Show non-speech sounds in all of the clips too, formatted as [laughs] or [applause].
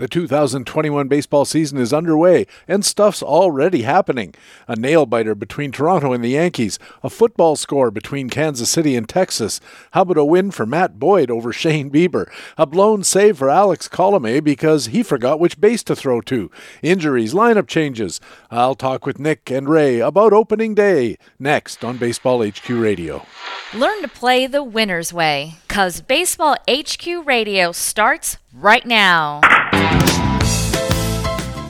The 2021 baseball season is underway, and stuff's already happening. A nail biter between Toronto and the Yankees, a football score between Kansas City and Texas. How about a win for Matt Boyd over Shane Bieber? A blown save for Alex Colome because he forgot which base to throw to. Injuries, lineup changes. I'll talk with Nick and Ray about opening day next on Baseball HQ Radio. Learn to play the winner's way, because Baseball HQ Radio starts right now.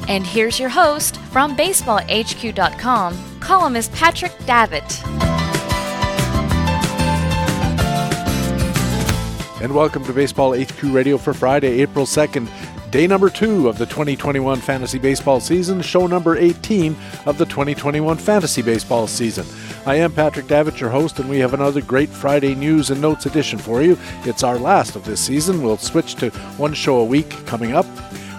And here's your host from BaseballHQ.com, columnist Patrick Davitt. And welcome to Baseball HQ Radio for Friday, April 2nd, day number two of the 2021 fantasy baseball season, show number 18 of the 2021 fantasy baseball season. I am Patrick Davitt, your host, and we have another great Friday news and notes edition for you. It's our last of this season. We'll switch to one show a week coming up.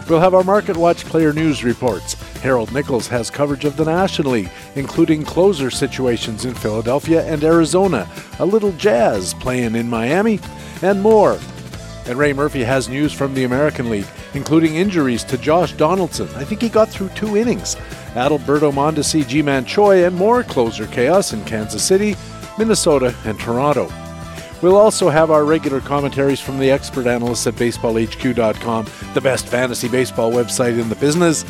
We'll have our Market Watch player news reports. Harold Nichols has coverage of the National League, including closer situations in Philadelphia and Arizona, a little jazz playing in Miami, and more. And Ray Murphy has news from the American League, including injuries to Josh Donaldson. I think he got through two innings. Adalberto Mondesi, Ji-Man Choi, and more closer chaos in Kansas City, Minnesota, and Toronto. We'll also have our regular commentaries from the expert analysts at baseballhq.com, the best fantasy baseball website in the business,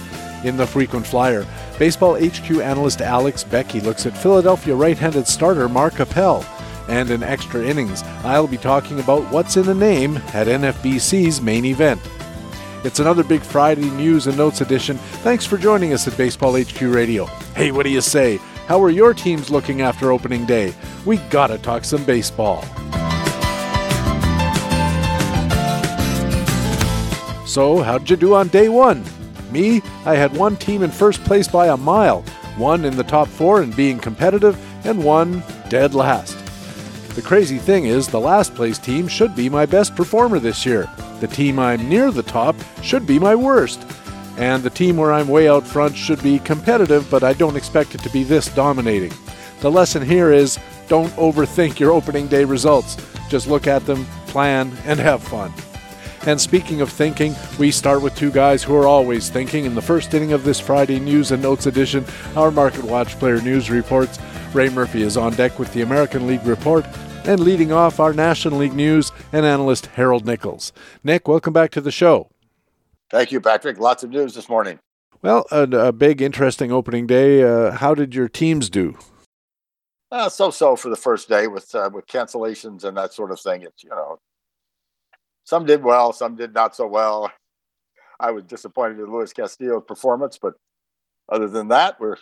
in the frequent flyer. Baseball HQ analyst Alex Beckey looks at Philadelphia right handed starter Mark Appel. And in extra innings, I'll be talking about what's in a name at NFBC's main event. It's another big Friday news and notes edition. Thanks for joining us at Baseball HQ Radio. Hey, what do you say? How are your teams looking after opening day? We gotta talk some baseball. So, how'd you do on day one? Me, I had one team in first place by a mile, one in the top four and being competitive, and one dead last. The crazy thing is, the last place team should be my best performer this year. The team I'm near the top should be my worst. And the team where I'm way out front should be competitive, but I don't expect it to be this dominating. The lesson here is don't overthink your opening day results. Just look at them, plan, and have fun. And speaking of thinking, we start with two guys who are always thinking. In the first inning of this Friday News and Notes edition, our Market Watch Player News reports. Ray Murphy is on deck with the American League report, and leading off our National League news and analyst Harold Nichols. Nick, welcome back to the show. Thank you, Patrick. Lots of news this morning. Well, a, a big, interesting opening day. Uh, how did your teams do? Uh, so-so for the first day with uh, with cancellations and that sort of thing. It's you know some did well, some did not so well. I was disappointed in Luis Castillo's performance, but other than that, we're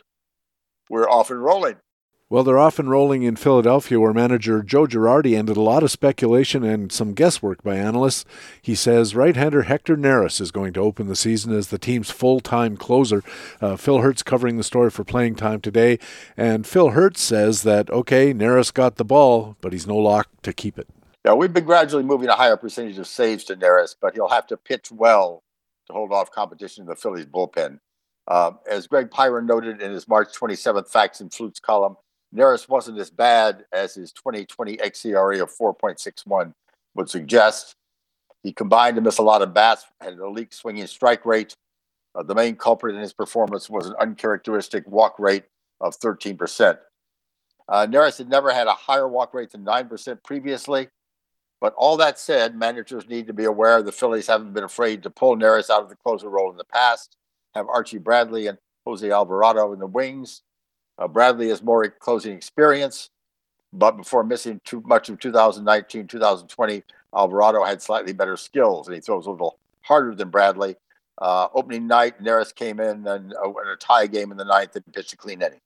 we're off and rolling. Well, they're off and rolling in Philadelphia, where manager Joe Girardi ended a lot of speculation and some guesswork by analysts. He says right-hander Hector Neris is going to open the season as the team's full-time closer. Uh, Phil Hertz covering the story for playing time today, and Phil Hertz says that okay, Neris got the ball, but he's no lock to keep it. Now, we've been gradually moving a higher percentage of saves to Neris, but he'll have to pitch well to hold off competition in the Phillies bullpen. Uh, as Greg Pyron noted in his March 27th Facts and Flukes column, Neris wasn't as bad as his 2020 xERA of 4.61 would suggest. He combined to miss a lot of bats, had an elite swinging strike rate. Uh, the main culprit in his performance was an uncharacteristic walk rate of 13%. Uh, had never had a higher walk rate than 9% previously. But all that said, managers need to be aware the Phillies haven't been afraid to pull Neris out of the closer role in the past, have Archie Bradley and Jose Alvarado in the wings. Uh, Bradley has more closing experience, but before missing too much of 2019, 2020, Alvarado had slightly better skills and he throws a little harder than Bradley. Uh, opening night, Neris came in and uh, in a tie game in the ninth and pitched a clean inning.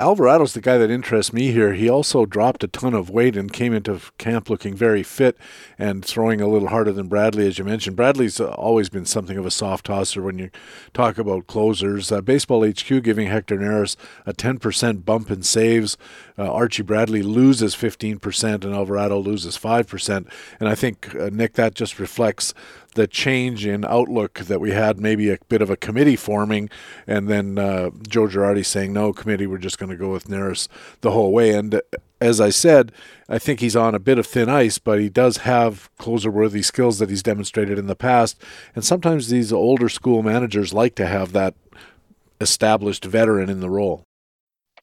Alvarado's the guy that interests me here. He also dropped a ton of weight and came into camp looking very fit and throwing a little harder than Bradley, as you mentioned. Bradley's uh, always been something of a soft tosser when you talk about closers. Uh, Baseball HQ giving Hector Neris a 10% bump in saves. Uh, Archie Bradley loses 15% and Alvarado loses 5%. And I think, uh, Nick, that just reflects the change in outlook that we had, maybe a bit of a committee forming, and then uh, Joe Girardi saying, no, committee, we're just going to go with Neris the whole way. And as I said, I think he's on a bit of thin ice, but he does have closer worthy skills that he's demonstrated in the past. And sometimes these older school managers like to have that established veteran in the role.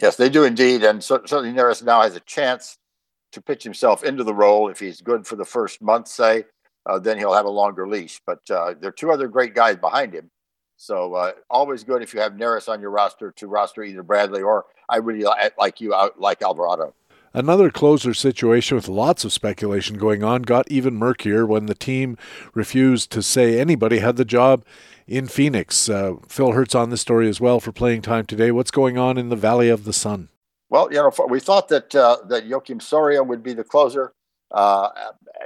Yes, they do indeed. And certainly Neris now has a chance to pitch himself into the role. If he's good for the first month, say, uh, then he'll have a longer leash. But uh, there are two other great guys behind him. So uh, always good if you have Neris on your roster to roster either Bradley or I really like you out like Alvarado. Another closer situation with lots of speculation going on got even murkier when the team refused to say anybody had the job in Phoenix. Uh, Phil Hertz on this story as well for playing time today. What's going on in the Valley of the Sun? Well, you know, we thought that uh, that Joakim Soria would be the closer. Uh,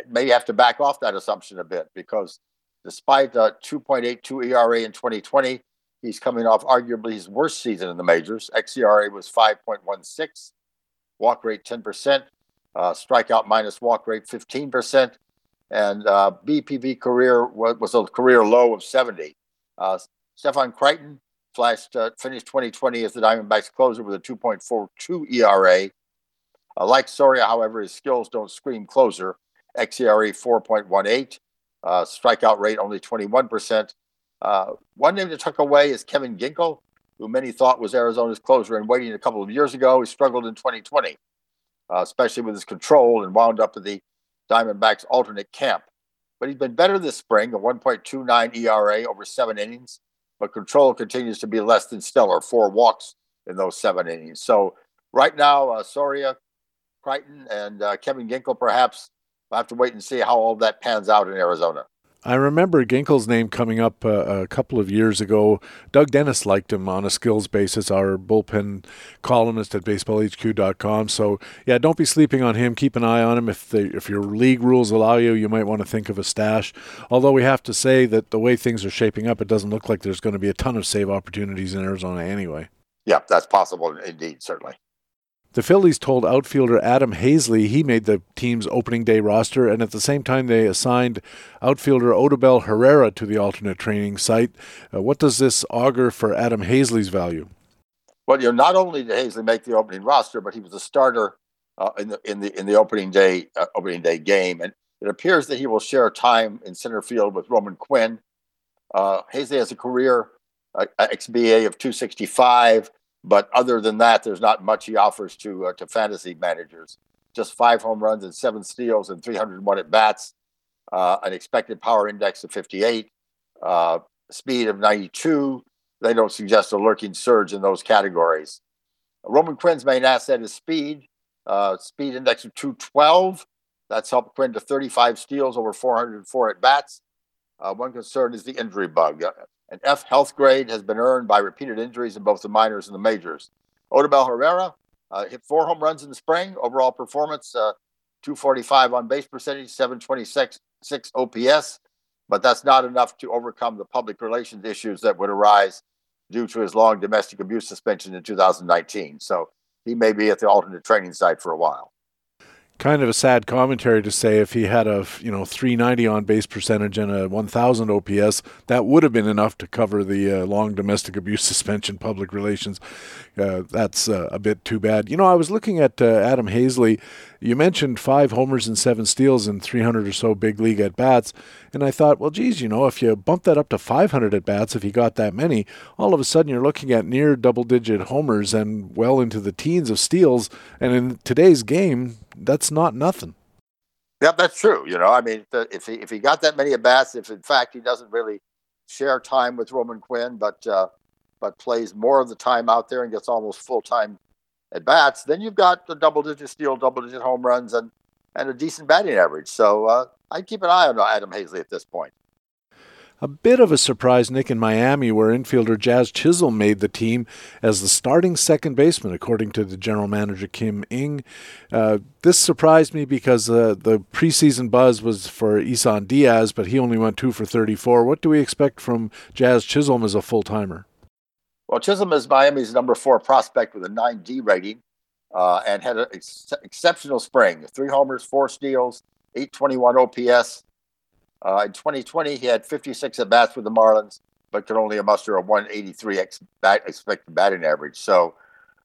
maybe have to back off that assumption a bit because despite a 2.82 ERA in 2020, he's coming off arguably his worst season in the majors. xERA was 5.16, walk rate 10%, uh, strikeout minus walk rate 15%, and uh, BPV career was, was, a career low of 70. Uh, Stefan Crichton flashed uh, finished 2020 as the Diamondbacks closer with a 2.42 ERA. Uh, like Soria, however, his skills don't scream closer. xERA 4.18, uh, strikeout rate only 21%. Uh, one name to tuck away is Kevin Ginkel, who many thought was Arizona's closer and waiting a couple of years ago. He struggled in 2020, uh, especially with his control, and wound up in the Diamondbacks' alternate camp. But he's been better this spring, a 1.29 ERA over seven innings, but control continues to be less than stellar, four walks in those seven innings. So right now, uh, Soria, Crichton, and uh, Kevin Ginkel perhaps we'll have to wait and see how all that pans out in Arizona. I remember Ginkel's name coming up uh, a couple of years ago. Doug Dennis liked him on a skills basis, our bullpen columnist at baseballhq.com. So, yeah, don't be sleeping on him. Keep an eye on him. If the, if your league rules allow you, you might want to think of a stash. Although we have to say that the way things are shaping up, it doesn't look like there's going to be a ton of save opportunities in Arizona anyway. Yeah, that's possible indeed, certainly. The Phillies told outfielder Adam Haseley he made the team's opening day roster, and at the same time, they assigned outfielder Odubel Herrera to the alternate training site. Uh, what does this augur for Adam Haseley's value? Well, you know, not only did Haseley make the opening roster, but he was a starter uh, in the in the in the opening day uh, opening day game, and it appears that he will share time in center field with Roman Quinn. Uh, Haseley has a career uh, XBA of 265 but other than that, there's not much he offers to uh, to fantasy managers. Just five home runs and seven steals and 301 at bats, uh, an expected power index of 58, uh, speed of 92. They don't suggest a lurking surge in those categories. Roman Quinn's main asset is speed, uh, speed index of 212. That's helped Quinn to 35 steals over 404 at bats. Uh, one concern is the injury bug. An F health grade has been earned by repeated injuries in both the minors and the majors. Odubel Herrera uh, hit four home runs in the spring. Overall performance, uh, 245 on base percentage, 726 six OPS, but that's not enough to overcome the public relations issues that would arise due to his long domestic abuse suspension in 2019. So he may be at the alternate training site for a while kind of a sad commentary to say if he had a you know 390 on base percentage and a 1000 OPS that would have been enough to cover the uh, long domestic abuse [laughs] suspension public relations. Uh, that's uh, a bit too bad. You know I was looking at uh, Adam Haseley you mentioned five homers and seven steals in 300 or so big league at bats and I thought well geez you know if you bump that up to 500 at bats if he got that many all of a sudden you're looking at near double digit homers and well into the teens of steals. And in today's game that's not nothing. Yeah, that's true. You know, I mean, if he if he got that many at bats, if in fact he doesn't really share time with Roman Quinn, but uh, but plays more of the time out there and gets almost full time at bats, then you've got the double digit steal, double digit home runs, and and a decent batting average. So uh, I'd keep an eye on Adam Haseley at this point. A bit of a surprise, Nick, in Miami, where infielder Jazz Chisholm made the team as the starting second baseman, according to the general manager Kim Ng. Uh, this surprised me because uh, the preseason buzz was for Isan Diaz, but he only went two for 34. What do we expect from Jazz Chisholm as a full timer? Well, Chisholm is Miami's number four prospect with a 9D rating uh, and had an ex- exceptional spring three homers, four steals, 821 OPS. Uh, in 2020, he had 56 at bats with the Marlins, but could only muster a 183 ex- bat- expected batting average. So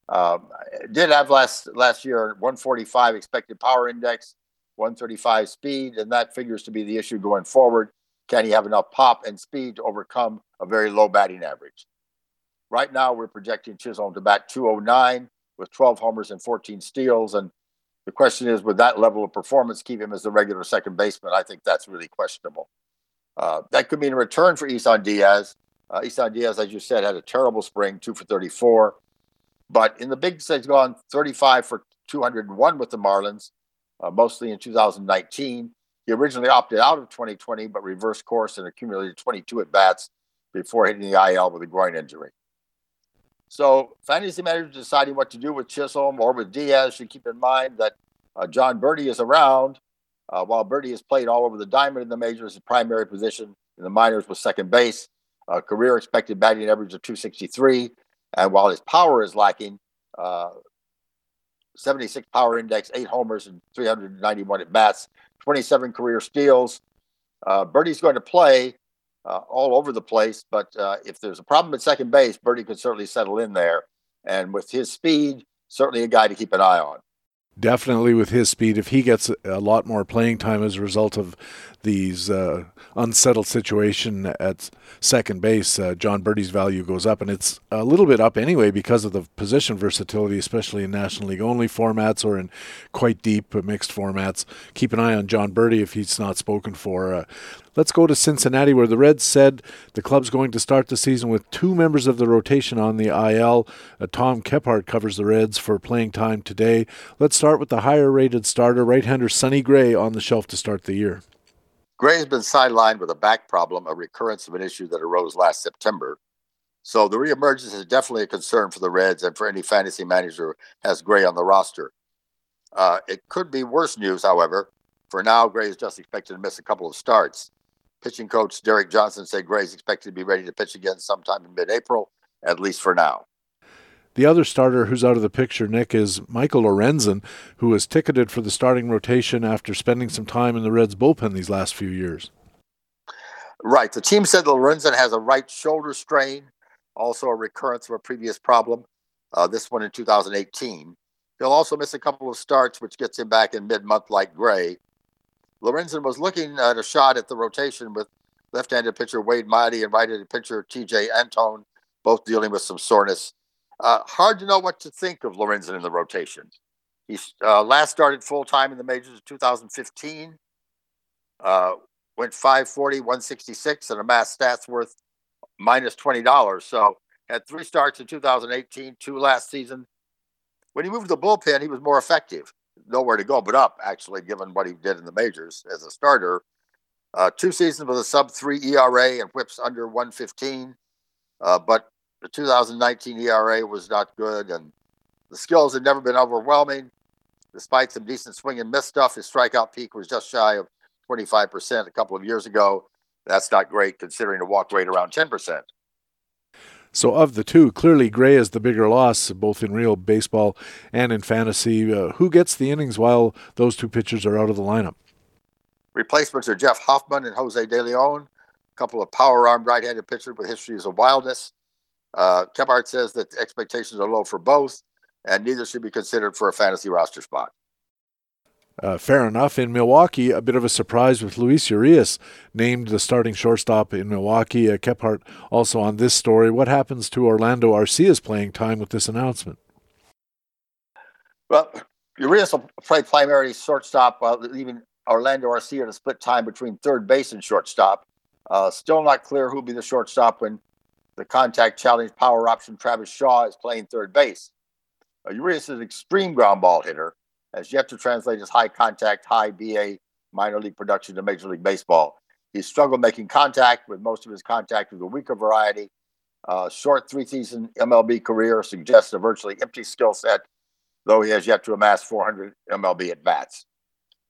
Um, did have last last year 145 expected power index, 135 speed, and that figures to be the issue going forward. Can he have enough pop and speed to overcome a very low batting average? Right now, we're projecting Chisholm to bat 209 with 12 homers and 14 steals. And the question is, would that level of performance keep him as the regular second baseman? I think that's really questionable. Uh, that could mean a return for Isan Diaz. Uh, Isan Diaz, as you said, had a terrible spring, two for 34. But in the big stage, gone 35 for 201 with the Marlins, uh, mostly in 2019. He originally opted out of 2020, but reversed course and accumulated 22 at bats before hitting the IL with a groin injury. So, fantasy managers deciding what to do with Chisholm or with Diaz should keep in mind that uh, Jon Berti is around. Uh, while Berti has played all over the diamond in the majors, his primary position in the minors was second base. Uh, career expected batting average of 263. And while his power is lacking, uh, 76 power index, eight homers, and 391 at bats, 27 career steals. Uh, Berti's going to play uh, all over the place, but uh, if there's a problem at second base, Berti could certainly settle in there. And with his speed, certainly a guy to keep an eye on definitely with his speed, if he gets a lot more playing time as a result of these uh, unsettled situation at second base, uh, Jon Berti's value goes up, and it's a little bit up anyway because of the position versatility, especially in National League only formats or in quite deep mixed formats. Keep an eye on Jon Berti if he's not spoken for. Uh, let's go to Cincinnati, where the Reds said the club's going to start the season with two members of the rotation on the IL. Uh, Tom Kephart covers the Reds for playing time today. Let's start with the higher-rated starter, right-hander Sonny Gray, on the shelf to start the year. Gray's been sidelined with a back problem, a recurrence of an issue that arose last September. So the reemergence is definitely a concern for the Reds and for any fantasy manager who has Gray on the roster. Uh, it could be worse news, however. For now, Gray is just expected to miss a couple of starts. Pitching coach Derek Johnson said Gray is expected to be ready to pitch again sometime in mid-April, at least for now. The other starter who's out of the picture, Nick, is Michael Lorenzen, who was ticketed for the starting rotation after spending some time in the Reds bullpen these last few years. Right. The team said Lorenzen has a right shoulder strain, also a recurrence of a previous problem, uh, this one in 2018. He'll also miss a couple of starts, which gets him back in mid month like Gray. Lorenzen was looking at a shot at the rotation with left handed pitcher Wade Miley and right handed pitcher Tejay Antone, both dealing with some soreness. Uh, hard to know what to think of Lorenzen in the rotation. He uh, last started full time in the majors in 2015. Uh, went 540, 166, and amassed stats worth minus $20. So had three starts in 2018, two last season. When he moved to the bullpen, he was more effective. Nowhere to go but up, actually, given what he did in the majors as a starter. Uh, two seasons with a sub three ERA and whips under 115. Uh, but the 2019 ERA was not good, and the skills had never been overwhelming. Despite some decent swing and miss stuff, his strikeout peak was just shy of 25% a couple of years ago. That's not great considering the walk rate around 10%. So, of the two, clearly Gray is the bigger loss, both in real baseball and in fantasy. Uh, who gets the innings while those two pitchers are out of the lineup? Replacements are Jeff Hoffman and Jose De Leon, a couple of power armed right handed pitchers with histories of wildness. Uh, says that expectations are low for both, and neither should be considered for a fantasy roster spot. Uh, fair enough. In Milwaukee, a bit of a surprise with Luis Urias named the starting shortstop in Milwaukee. Uh, Kephart also on this story. What happens to Orlando Arcia's playing time with this announcement? Well, Urias will play primarily shortstop, while leaving Orlando Arcia to split time between third base and shortstop. Uh, still not clear who'll be the shortstop when the contact challenge power option Travis Shaw is playing third base. Uh, Urias is an extreme ground ball hitter, has yet to translate his high contact, high BA minor league production to Major League Baseball. He struggled making contact with most of his contact with a weaker variety. Uh, short three season MLB career suggests a virtually empty skill set, though he has yet to amass 400 MLB at bats.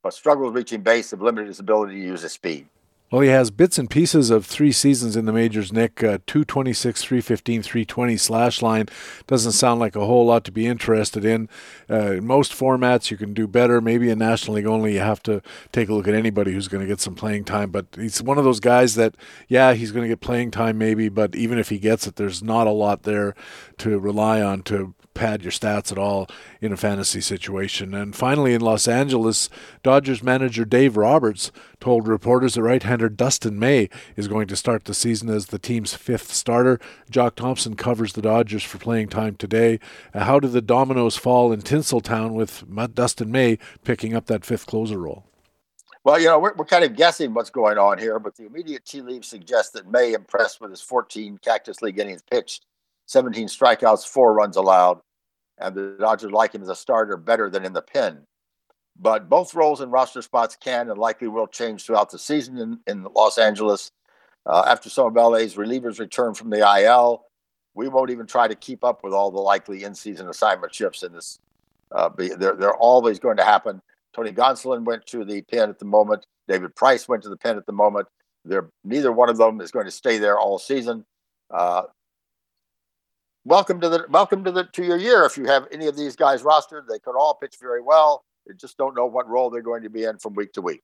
But struggles reaching base have limited his ability to use his speed. Well, he has bits and pieces of three seasons in the majors, Nick. Uh, 226, 315, 320 slash line. Doesn't sound like a whole lot to be interested in. Uh, in most formats, you can do better. Maybe in National League only, you have to take a look at anybody who's going to get some playing time. But he's one of those guys that, yeah, he's going to get playing time maybe, but even if he gets it, there's not a lot there to rely on to pad your stats at all in a fantasy situation. And finally, in Los Angeles, Dodgers manager Dave Roberts told reporters that right-hander Dustin May is going to start the season as the team's fifth starter. Jock Thompson covers the Dodgers for playing time today. Uh, how did the dominoes fall in Tinseltown with Dustin May picking up that fifth closer role? Well, you know, we're, we're kind of guessing what's going on here, but the immediate tea leaves suggest that May impressed with his 14 Cactus League innings pitched, 17 strikeouts, four runs allowed, and the Dodgers like him as a starter better than in the pen. But both roles and roster spots can and likely will change throughout the season in, in Los Angeles. Uh, after some of LA's relievers return from the IL, we won't even try to keep up with all the likely in-season assignment shifts in this. Uh, they're, they're always going to happen. Tony Gonsolin went to the pen at the moment. David Price went to the pen at the moment. They're, neither one of them is going to stay there all season. Uh, welcome to the welcome to the to your year. If you have any of these guys rostered, they could all pitch very well. They just don't know what role they're going to be in from week to week.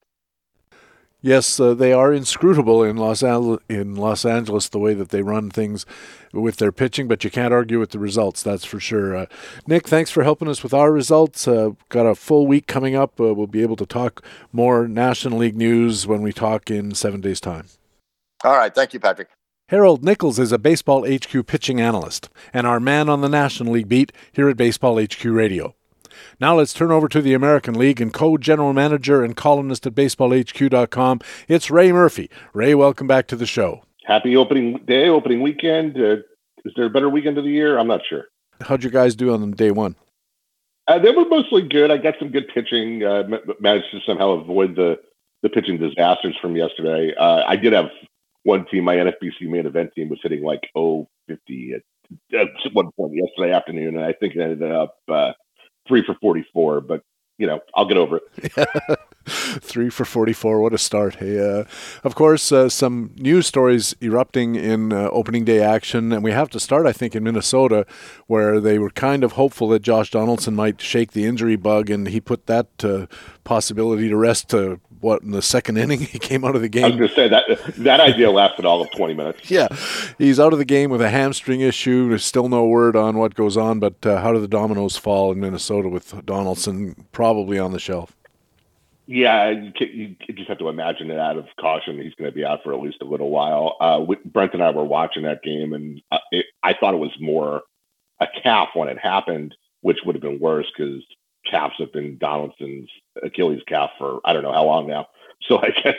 Yes, uh, they are inscrutable in Los Al- in Los Angeles the way that they run things with their pitching, but you can't argue with the results. That's for sure. Uh, Nick, thanks for helping us with our results. Uh, got a full week coming up. Uh, we'll be able to talk more National League news when we talk in seven days' time. All right, thank you, Patrick. Harold Nichols is a Baseball HQ pitching analyst and our man on the National League beat here at Baseball HQ Radio. Now let's turn over to the American League and co-general manager and columnist at baseballhq.com. It's Ray Murphy. Ray, welcome back to the show. Happy opening day, opening weekend. Uh, is there a better weekend of the year? I'm not sure. How'd you guys do on day one? Uh, they were mostly good. I got some good pitching. Uh, managed to somehow avoid the the pitching disasters from yesterday. Uh, I did have one team. My NFBC main event team was hitting like 050 at, at one point yesterday afternoon, and I think it ended up uh, three for 44, but you know, I'll get over it. [laughs] Three for 44. What a start. Hey, uh, of course, uh, some news stories erupting in uh, opening day action. And we have to start, I think, in Minnesota, where they were kind of hopeful that Josh Donaldson might shake the injury bug. And he put that uh, possibility to rest uh, what in the second inning he came out of the game. I was going to say that that idea lasted all of 20 minutes. [laughs] yeah, he's out of the game with a hamstring issue. There's still no word on what goes on, but uh, how do the dominoes fall in Minnesota with Donaldson probably on the shelf? Yeah, you, you, just have to imagine it out of caution. He's going to be out for at least a little while. Uh, we, Brent and I were watching that game, and uh, it, I thought it was more a calf when it happened, which would have been worse because calves have been Donaldson's Achilles calf for I don't know how long now. [laughs] So I guess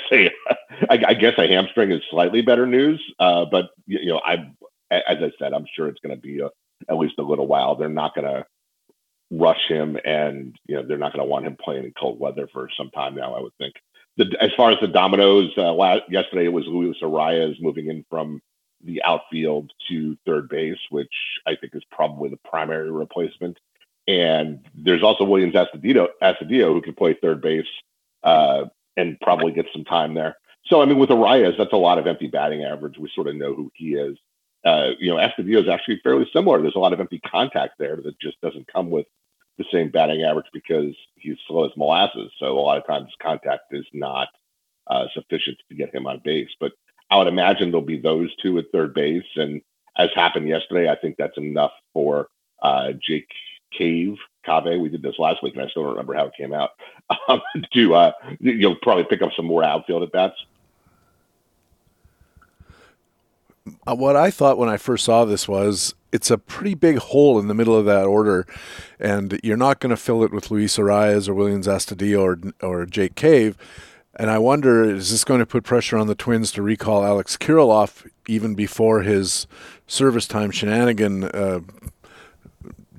I, guess a hamstring is slightly better news. Uh, but you know, I as I said, I'm sure it's going to be a, at least a little while. They're not going to rush him, and you know, they're not going to want him playing in cold weather for some time now. I would think. The, as far as the dominoes, uh, last, yesterday it was Luis Arraez moving in from the outfield to third base, which I think is probably the primary replacement. And there's also Williams Astudillo, who can play third base uh, and probably get some time there. So, I mean, with Arraez, that's a lot of empty batting average. We sort of know who he is. Uh, you know, Astudillo is actually fairly similar. There's a lot of empty contact there that just doesn't come with the same batting average because he's slow as molasses. So a lot of times contact is not uh, sufficient to get him on base. But I would imagine there'll be those two at third base. And as happened yesterday, I think that's enough for uh, Jake Cave, Cave. We did this last week, and I still don't remember how it came out. [laughs] Um, to uh, you'll probably pick up some more outfield at bats. Uh, what I thought when I first saw this was it's a pretty big hole in the middle of that order, and you're not going to fill it with Luis Arraez or Williams Astudillo or or Jake Cave. And I wonder, is this going to put pressure on the Twins to recall Alex Kirilloff even before his service time shenanigan uh,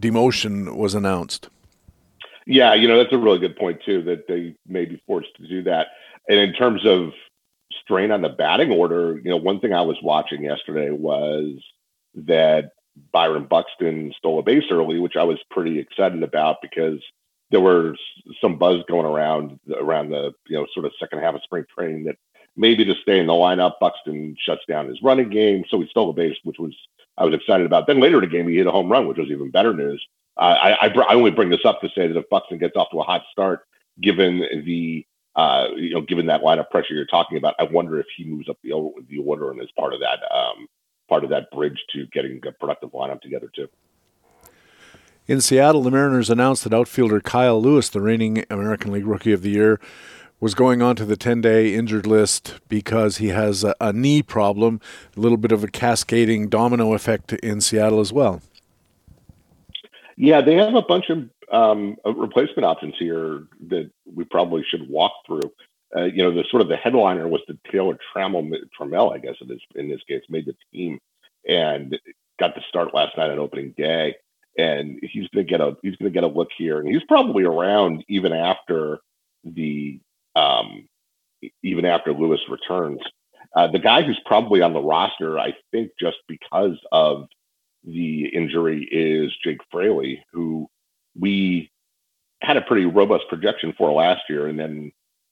demotion was announced. Yeah, you know, that's a really good point too, that they may be forced to do that. And in terms of strain on the batting order, you know, one thing I was watching yesterday was that Byron Buxton stole a base early, which I was pretty excited about because there was some buzz going around around the you know sort of second half of spring training that maybe to stay in the lineup, Buxton shuts down his running game, so he stole a base, which was I was excited about. Then later in the game, he hit a home run, which was even better news. Uh, I, I, I, only bring this up to say that if Buxton gets off to a hot start, given the uh, you know given that line of pressure you're talking about, I wonder if he moves up the the order and is part of that um, part of that bridge to getting a productive lineup together too. In Seattle, the Mariners announced that outfielder Kyle Lewis, the reigning American League Rookie of the Year, was going on to the 10 day injured list because he has a, a, knee problem, a little bit of a cascading domino effect in Seattle as well. Yeah, they have a bunch of um, replacement options here that we probably should walk through. Uh, you know, the sort of the headliner was the Taylor Trammell, Trammell, I guess it is in this case, made the team and got to start last night on opening day and he's going to get a he's going to get a look here, and he's probably around even after the um, even after Lewis returns. Uh, the guy who's probably on the roster, I think, just because of the injury, is Jake Fraley, who we had a pretty robust projection for last year, and then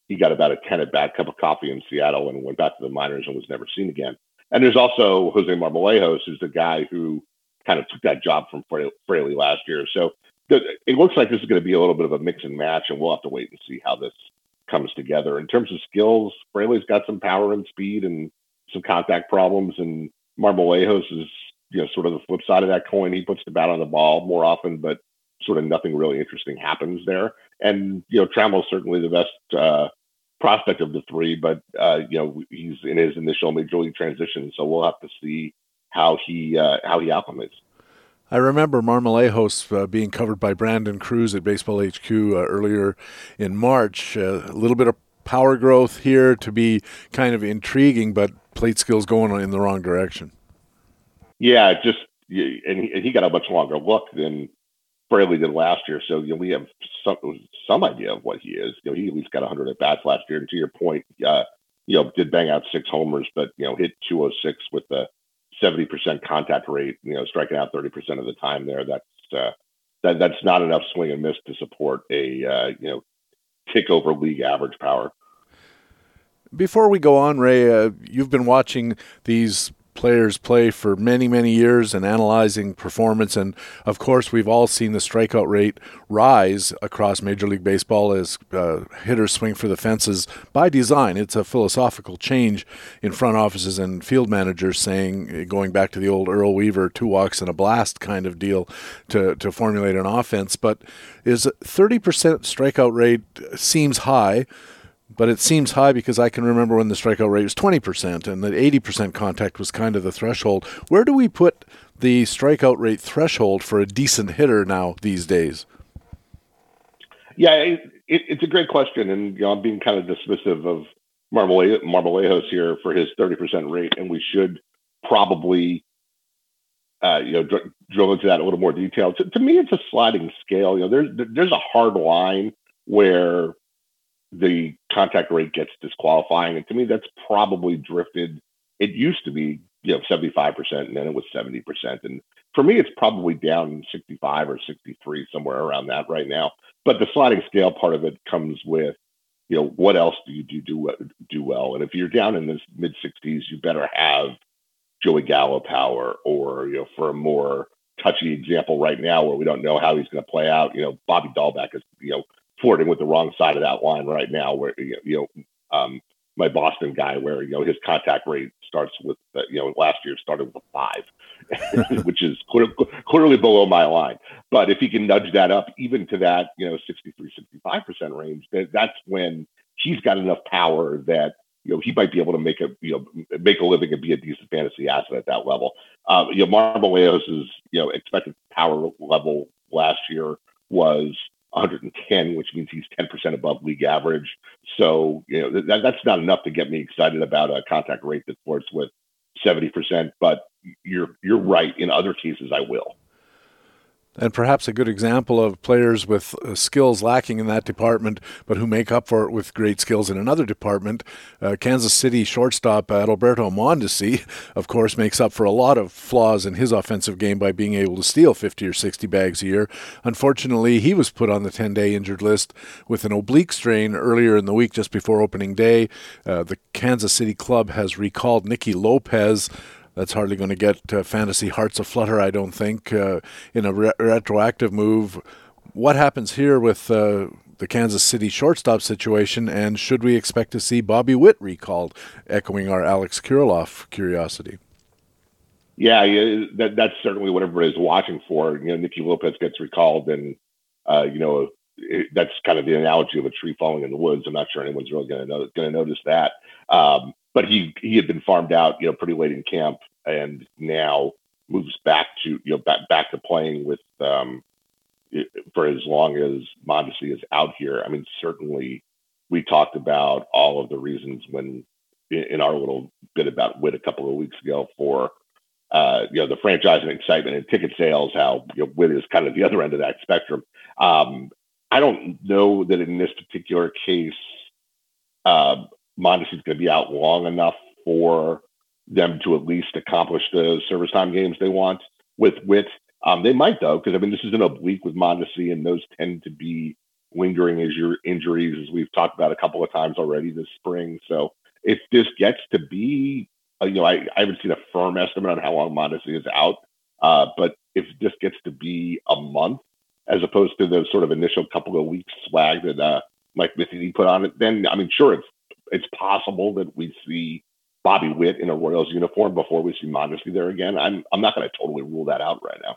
he got about a ten at bat cup of coffee in Seattle and went back to the minors and was never seen again. And there's also Jose Marmolejos, who's the guy who kind of took that job from Fraley last year. So it looks like this is going to be a little bit of a mix and match, and we'll have to wait and see how this comes together. In terms of skills, Fraley's got some power and speed and some contact problems, and Marmolejos is you know sort of the flip side of that coin. He puts the bat on the ball more often, but sort of nothing really interesting happens there. And you know, Trammell's certainly the best uh, prospect of the three, but uh, you know he's in his initial major league transition, so we'll have to see how he uh, how he acclimates. I remember Marmolejos uh, being covered by Brandon Cruz at Baseball HQ uh, earlier in March. Uh, a little bit of power growth here to be kind of intriguing, but plate skills going in the wrong direction. Yeah, just and he, and he got a much longer look than Fraley did last year. So you know, we have some some idea of what he is. You know, he at least got 100 at bats last year. And to your point, uh, you know, did bang out six homers, but you know, hit 206 with the 70% contact rate, you know, striking out 30% of the time there. That's uh, that that's not enough swing and miss to support a uh, you know kick over league average power. Before we go on, Ray, uh, you've been watching these players play for many, many years and analyzing performance. And of course, we've all seen the strikeout rate rise across Major League Baseball as uh, hitters swing for the fences by design. It's a philosophical change in front offices and field managers saying, going back to the old Earl Weaver two walks and a blast kind of deal to, to formulate an offense. But is 30% strikeout rate seems high but it seems high because I can remember when the strikeout rate was 20% and that 80% contact was kind of the threshold. Where do we put the strikeout rate threshold for a decent hitter now these days? Yeah, it, it, it's a great question, and you know, I'm being kind of dismissive of Marmole- Marmolejos here for his 30% rate, and we should probably uh, you know dr- drill into that a little more detail. To, to me, it's a sliding scale. You know, there's there's a hard line where the contact rate gets disqualifying. And to me, that's probably drifted. It used to be, you know, 75%, and then it was 70%. And for me, it's probably down 65 or 63, somewhere around that right now. But the sliding scale part of it comes with, you know, what else do you do do, do well? And if you're down in the mid 60s, you better have Joey Gallo power, or you know, for a more touchy example right now where we don't know how he's going to play out, you know, Bobby Dalbec is, you know, flirting with the wrong side of that line right now. Where you know, um, my Boston guy, where you know his contact rate starts with uh, you know last year started with a five, [laughs] which is clear, clearly below my line. But if he can nudge that up even to that you know 63, 65 percent range, that's when he's got enough power that you know he might be able to make a you know make a living and be a decent fantasy asset at that level. Um, you know, Marmolejos' you know expected power level last year was 110, which means he's 10% above league average. So, you know, that, that's not enough to get me excited about a contact rate that flirts with 70%. But you're you're right. In other cases, I will and perhaps a good example of players with uh, skills lacking in that department, but who make up for it with great skills in another department. Uh, Kansas City shortstop Alberto Mondesi, of course, makes up for a lot of flaws in his offensive game by being able to steal 50 or 60 bags a year. Unfortunately, he was put on the 10 day injured list with an oblique strain earlier in the week just before opening day. Uh, the Kansas City club has recalled Nicky Lopez that's hardly going to get uh, fantasy hearts aflutter, I don't think, uh, in a re- retroactive move. What happens here with uh, the Kansas City shortstop situation, and should we expect to see Bobby Witt recalled, echoing our Alex Kirilloff curiosity? Yeah, yeah, that that's certainly what everybody's watching for. You know, Nicky Lopez gets recalled, and uh, you know it, that's kind of the analogy of a tree falling in the woods. I'm not sure anyone's really going to notice that. Um, but he he had been farmed out, you know, pretty late in camp, and now moves back to you know back back to playing with um, for as long as Mondesi is out here. I mean, certainly we talked about all of the reasons when in our little bit about Witt a couple of weeks ago for uh, you know the franchise and excitement and ticket sales. How you know, Witt is kind of the other end of that spectrum. Um, I don't know that in this particular case, uh, Mondesi is going to be out long enough for them to at least accomplish the service time games they want with Witt. Um, they might though, because I mean this is an oblique with Mondesi, and those tend to be lingering as your injuries, as we've talked about a couple of times already this spring. So if this gets to be, uh, you know, I, I haven't seen a firm estimate on how long Mondesi is out, uh, but if this gets to be a month, as opposed to the sort of initial couple of weeks swag that uh, Mike Matheny put on it, then I mean, sure, it's it's possible that we see Bobby Witt in a Royals uniform before we see Mondesi there again. I'm I'm not going to totally rule that out right now.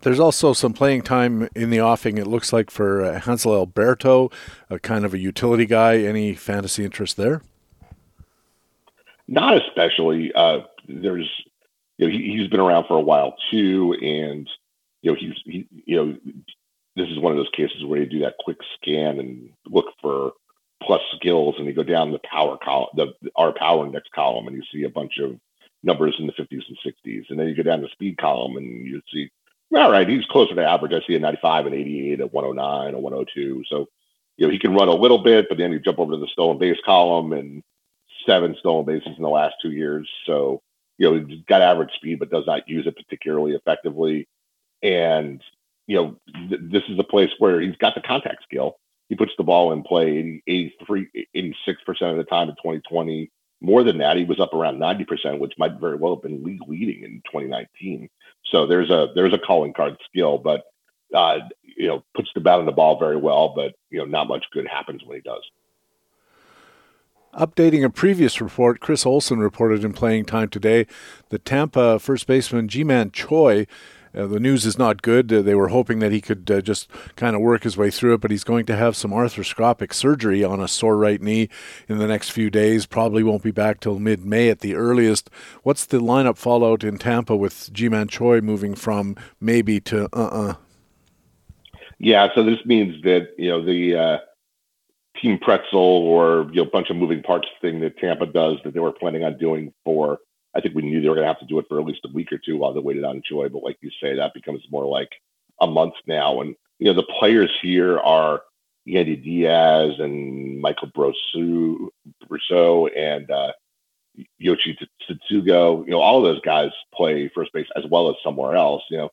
There's also some playing time in the offing. It looks like for uh, Hanser Alberto, a kind of a utility guy. Any fantasy interest there? Not especially. Uh, there's, you know, he, has been around for a while too, and you know, he's, he, you know, this is one of those cases where you do that quick scan and look for plus skills, and you go down the power column, the our power index column, and you see a bunch of numbers in the 50s and 60s, and then you go down the speed column, and you see, all right, he's closer to average. I see a 95 and 88, a 109, a 102. So, you know, he can run a little bit, but then you jump over to the stolen base column, and seven stolen bases in the last two years. So, you know, he's got average speed, but does not use it particularly effectively. And you know, th- this is a place where he's got the contact skill he puts the ball in play 83, 86% of the time in 2020. More than that, he was up around 90%, which might very well have been league leading in 2019. So there's a there's a calling card skill, but uh, you know puts the bat on the ball very well, but you know not much good happens when he does. Updating a previous report, Chris Olson reported in playing time today that Tampa first baseman Ji-Man Choi uh, the news is not good. Uh, they were hoping that he could uh, just kind of work his way through it, but he's going to have some arthroscopic surgery on a sore right knee in the next few days. Probably won't be back till mid May at the earliest. What's the lineup fallout in Tampa with Ji-Man Choi moving from maybe to uh uh-uh? uh Yeah, so this means that, you know, the uh, team pretzel or, you know, bunch of moving parts thing that Tampa does that they were planning on doing for I think we knew they were going to have to do it for at least a week or two while they waited on Choi. But like you say, that becomes more like a month now. And you know, the players here are Yandy Diaz and Michael Brosseau, Brosseau and uh, Yoshi Tsutsugo. You know, all of those guys play first base as well as somewhere else. You know,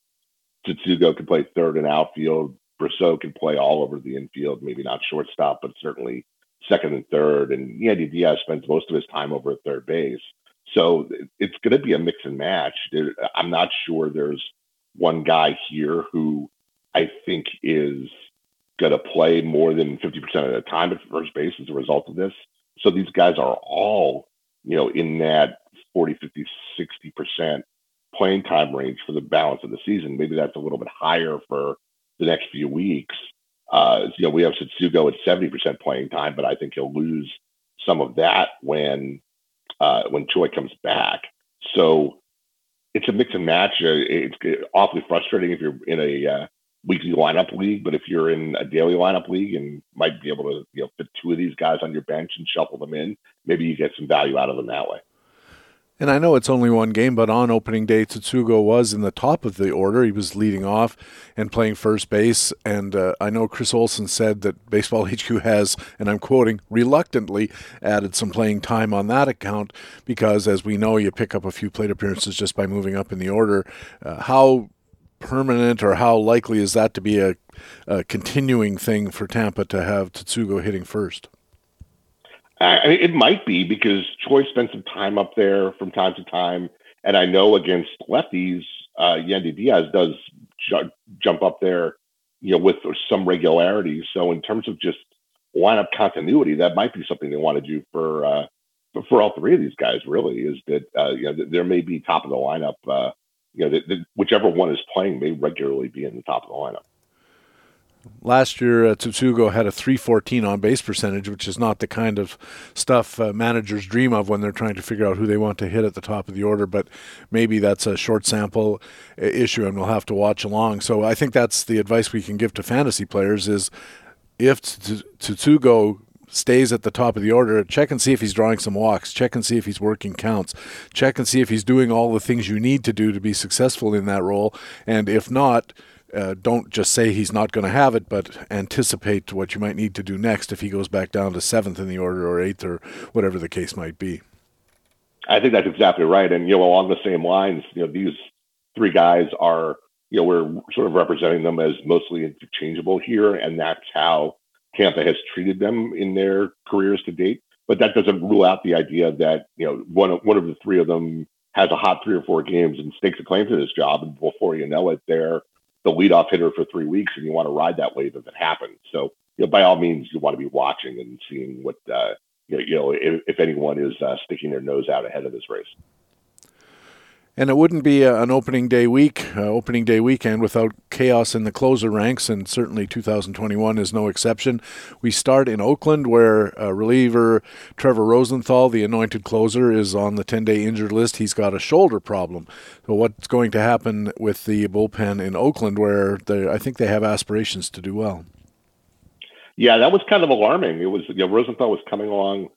Tsutsugo can play third and outfield. Brosseau can play all over the infield, maybe not shortstop, but certainly second and third. And Yandy Diaz spends most of his time over at third base. So it's going to be a mix and match. I'm not sure there's one guy here who I think is going to play more than 50% of the time at first base as a result of this. So these guys are all, you know, in that 40, 50, 60% playing time range for the balance of the season. Maybe that's a little bit higher for the next few weeks. Uh, you know, we have Tsutsugo at 70% playing time, but I think he'll lose some of that when uh, when Choi comes back. So it's a mix and match. Uh, it's awfully frustrating if you're in a uh, weekly lineup league, but if you're in a daily lineup league and might be able to you know fit two of these guys on your bench and shuffle them in, maybe you get some value out of them that way. And I know it's only one game, but on opening day, Tsutsugo was in the top of the order. He was leading off and playing first base. And uh, I know Chris Olson said that Baseball [laughs] HQ has, and I'm quoting, reluctantly added some playing time on that account because, as we know, you pick up a few plate appearances just by moving up in the order. Uh, how permanent or how likely is that to be a, a continuing thing for Tampa to have Tsutsugo hitting first? I mean, it might be because Choi spent some time up there from time to time, and I know against lefties, uh, Yandy Diaz does ju- jump up there, you know, with some regularity. So in terms of just lineup continuity, that might be something they want to do for uh, for all three of these guys really is that uh, you know there may be top of the lineup. Uh, you know, whichever one is playing may regularly be in the top of the lineup. Last year, uh, Tsutsugo had a 314 on base percentage, which is not the kind of stuff uh, managers dream of when they're trying to figure out who they want to hit at the top of the order. But maybe that's a short sample uh, issue, and we'll have to watch along. So I think that's the advice we can give to fantasy players: is if Tsutsugo stays at the top of the order, check and see if he's drawing some walks, check and see if he's working counts, check and see if he's doing all the things you need to do to be successful in that role. And if not, uh, don't just say he's not going to have it, but anticipate what you might need to do next if he goes back down to seventh in the order or eighth or whatever the case might be. I think that's exactly right. And, you know, along the same lines, you know, these three guys are, you know, we're sort of representing them as mostly interchangeable here. And that's how Tampa has treated them in their careers to date. But that doesn't rule out the idea that you know one of one of the three of them has a hot three or four games and stakes a claim to this job, and before you know it, they're the leadoff hitter for three weeks, and you want to ride that wave if it happens. So you know, by all means, you want to be watching and seeing what uh, you know, you know if, if anyone is uh, sticking their nose out ahead of this race. And it wouldn't be a, an opening day week, uh, opening day weekend without chaos in the closer ranks, and certainly 2021 is no exception. We start in Oakland, where uh, reliever Trevor Rosenthal, the anointed closer, is on the 10 day injured list. He's got a shoulder problem. So, what's going to happen with the bullpen in Oakland, where I think they have aspirations to do well? Yeah, that was kind of alarming. It was, you know, Rosenthal was coming along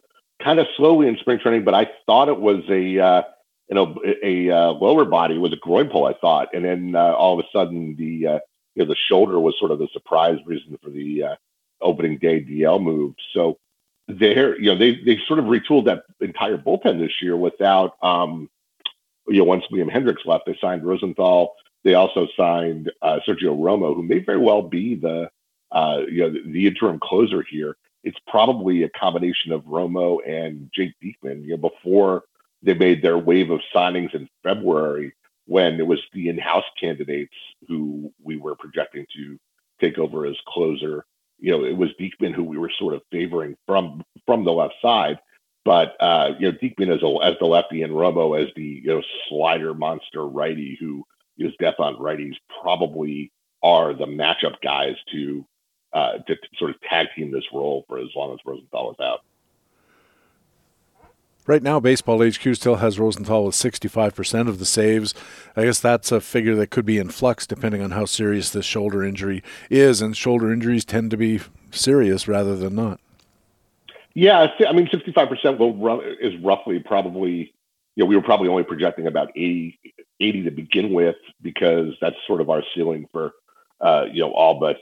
kind of slowly in spring training, but I thought it was a, uh, you know, a, a uh, lower body was a groin pull, I thought, and then uh, all of a sudden the uh, you know the shoulder was sort of the surprise reason for the uh, opening day DL move. So there, you know, they they sort of retooled that entire bullpen this year without, um, you know, once Liam Hendriks left, they signed Rosenthal. They also signed uh, Sergio Romo, who may very well be the uh, you know the, the interim closer here. It's probably a combination of Romo and Jake Diekman. You know, before they made their wave of signings in February when it was the in-house candidates who we were projecting to take over as closer. You know, it was Diekman who we were sort of favoring from from the left side, but uh, you know, Diekman as a, as the lefty and Romo as the you know slider monster righty who is death on righties probably are the matchup guys to uh, to sort of tag team this role for as long as Rosenthal is out. Right now, Baseball HQ still has Rosenthal with 65% of the saves. I guess that's a figure that could be in flux depending on how serious this shoulder injury is, and shoulder injuries tend to be serious rather than not. Yeah, I mean, 65% will is roughly probably, you know, we were probably only projecting about 80, 80 to begin with because that's sort of our ceiling for, uh, you know, all but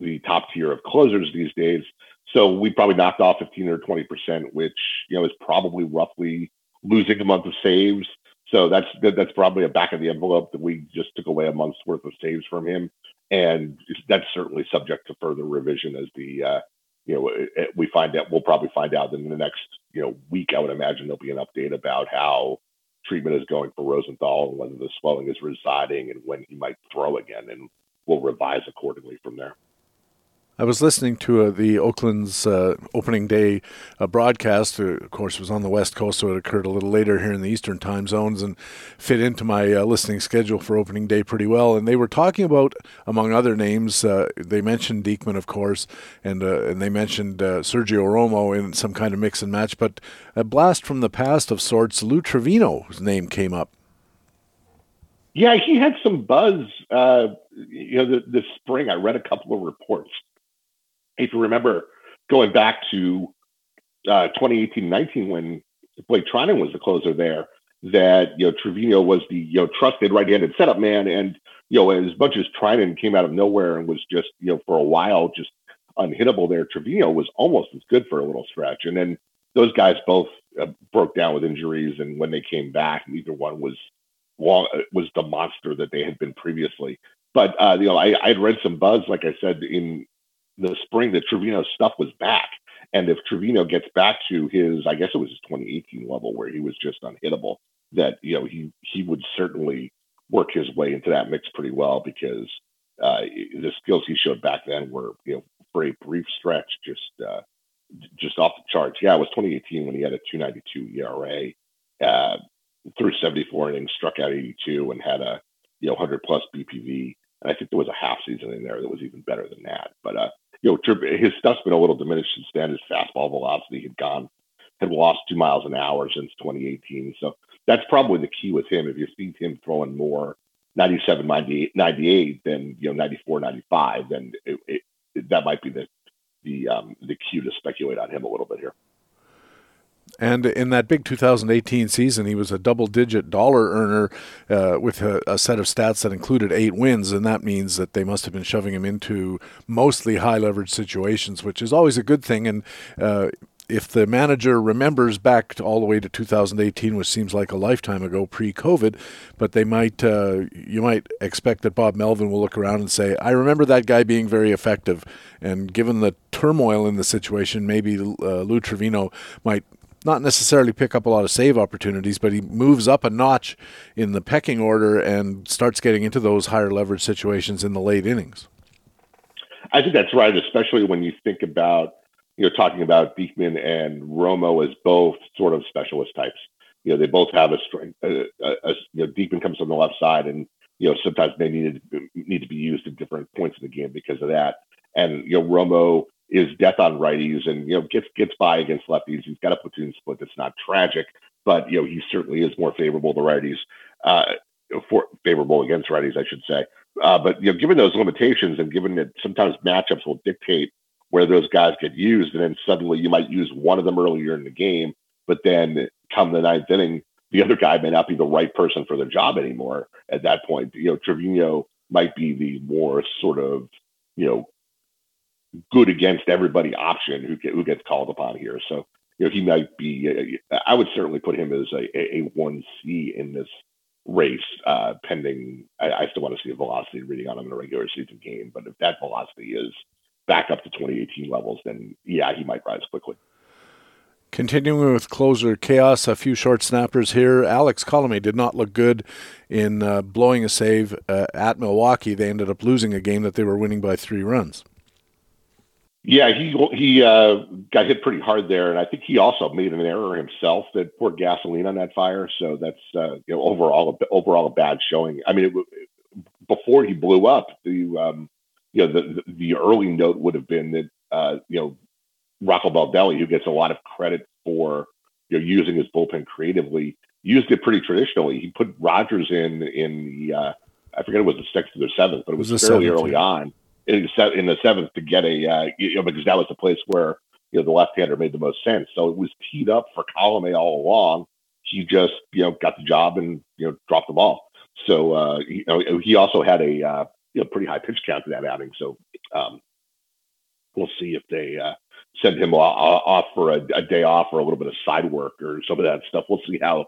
the top tier of closers these days. So we probably knocked off 15 or 20 percent, which you know is probably roughly losing a month of saves. So that's that's probably a back of the envelope that we just took away a month's worth of saves from him, and that's certainly subject to further revision as the uh, you know we find out. We'll probably find out in the next you know week. I would imagine there'll be an update about how treatment is going for Rosenthal and whether the swelling is residing and when he might throw again, and we'll revise accordingly from there. I was listening to uh, the Oakland's uh, opening day uh, broadcast. Uh, of course, it was on the West Coast, so it occurred a little later here in the Eastern time zones and fit into my uh, listening schedule for opening day pretty well. And they were talking about, among other names, uh, they mentioned Diekman, of course, and and they mentioned Sergio Romo in some kind of mix and match. But a blast from the past of sorts, Lou Trivino's name came up. Yeah, he had some buzz. you know, this spring, I read a couple of reports if you remember going back to uh, 2018-19 when Blake Treinen was the closer there, that you know Trivino was the you know trusted right-handed setup man, and you know as much as Treinen came out of nowhere and was just you know for a while just unhittable there, Trivino was almost as good for a little stretch, and then those guys both uh, broke down with injuries, and when they came back, neither one was long was the monster that they had been previously. But uh, you know, I, I had read some buzz, like I said in the spring that Trivino stuff was back. And if Trivino gets back to his, I guess it was his 2018 level where he was just unhittable, that you know he he would certainly work his way into that mix pretty well because uh, the skills he showed back then were you know for a brief stretch just uh, just off the charts. Yeah, it was 2018 when he had a 2.92 ERA, uh, threw 74 innings, struck out 82, and had a you know 100 plus BPV. And I think there was a half season in there that was even better than that. But uh, you know, his stuff's been a little diminished since then. His fastball velocity had gone, had lost two miles an hour since 2018. So that's probably the key with him. If you see him throwing more 97, 98, 98 than you know 94, 95, then it, it, that might be the the um, the cue to speculate on him a little bit here. And in that big 2018 season, he was a double digit dollar earner uh, with a, a, set of stats that included eight wins. And that means that they must have been shoving him into mostly high leverage situations, which is always a good thing. And uh, if the manager remembers back all the way to 2018, which seems like a lifetime ago pre-COVID, but they might uh, you might expect that Bob Melvin will look around and say, "I remember that guy being very effective." And given the turmoil in the situation, maybe uh, Lou Trivino might not necessarily pick up a lot of save opportunities, but he moves up a notch in the pecking order and starts getting into those higher leverage situations in the late innings. I think that's right, especially when you think about you know, talking about Diekman and Romo as both sort of specialist types. You know, they both have a strength. Uh, uh, a, you know, Diekman comes from the left side, and you know sometimes they need to need to be used at different points in the game because of that. And you know, Romo is death on righties, and you know gets gets by against lefties. He's got a platoon split that's not tragic, but you know he certainly is more favorable to righties. Uh, for favorable against righties, I should say. Uh, but you know, given those limitations, and given that sometimes matchups will dictate where those guys get used, and then suddenly you might use one of them earlier in the game, but then come the ninth inning, the other guy may not be the right person for the job anymore at that point. You know, Trivino might be the more sort of, you know, good against everybody option who who gets called upon here. So, you know, he might be. I would certainly put him as a one C in this race, uh, pending. I, I still want to see a velocity reading on him in a regular season game, but if that velocity is back up to 2018 levels, then yeah, he might rise quickly. Continuing with closer chaos, a few short snappers here. Alex Colome did not look good in uh, blowing a save uh, at Milwaukee. They ended up losing a game that they were winning by three runs. Yeah, he he uh, got hit pretty hard there, and I think he also made an error himself that poured gasoline on that fire. So that's uh, you know overall overall a bad showing. I mean, it, before he blew up, the um, you know, the, the early note would have been that, uh, you know, Rocco Baldelli, who gets a lot of credit for, you know, using his bullpen creatively, used it pretty traditionally. He put Rogers in, in the, uh, I forget it was the sixth or the seventh, but it was, it was fairly early on in, the seventh to get a, uh, you know, because that was the place where, you know, the left-hander made the most sense. So it was teed up for Colome all along. He just, you know, got the job and, you know, dropped the ball. So, uh, you know, he also had a, uh, you know pretty high pitch count to that outing. So um, we'll see if they uh, send him off for a, a, day off or a little bit of side work or some of that stuff. We'll see how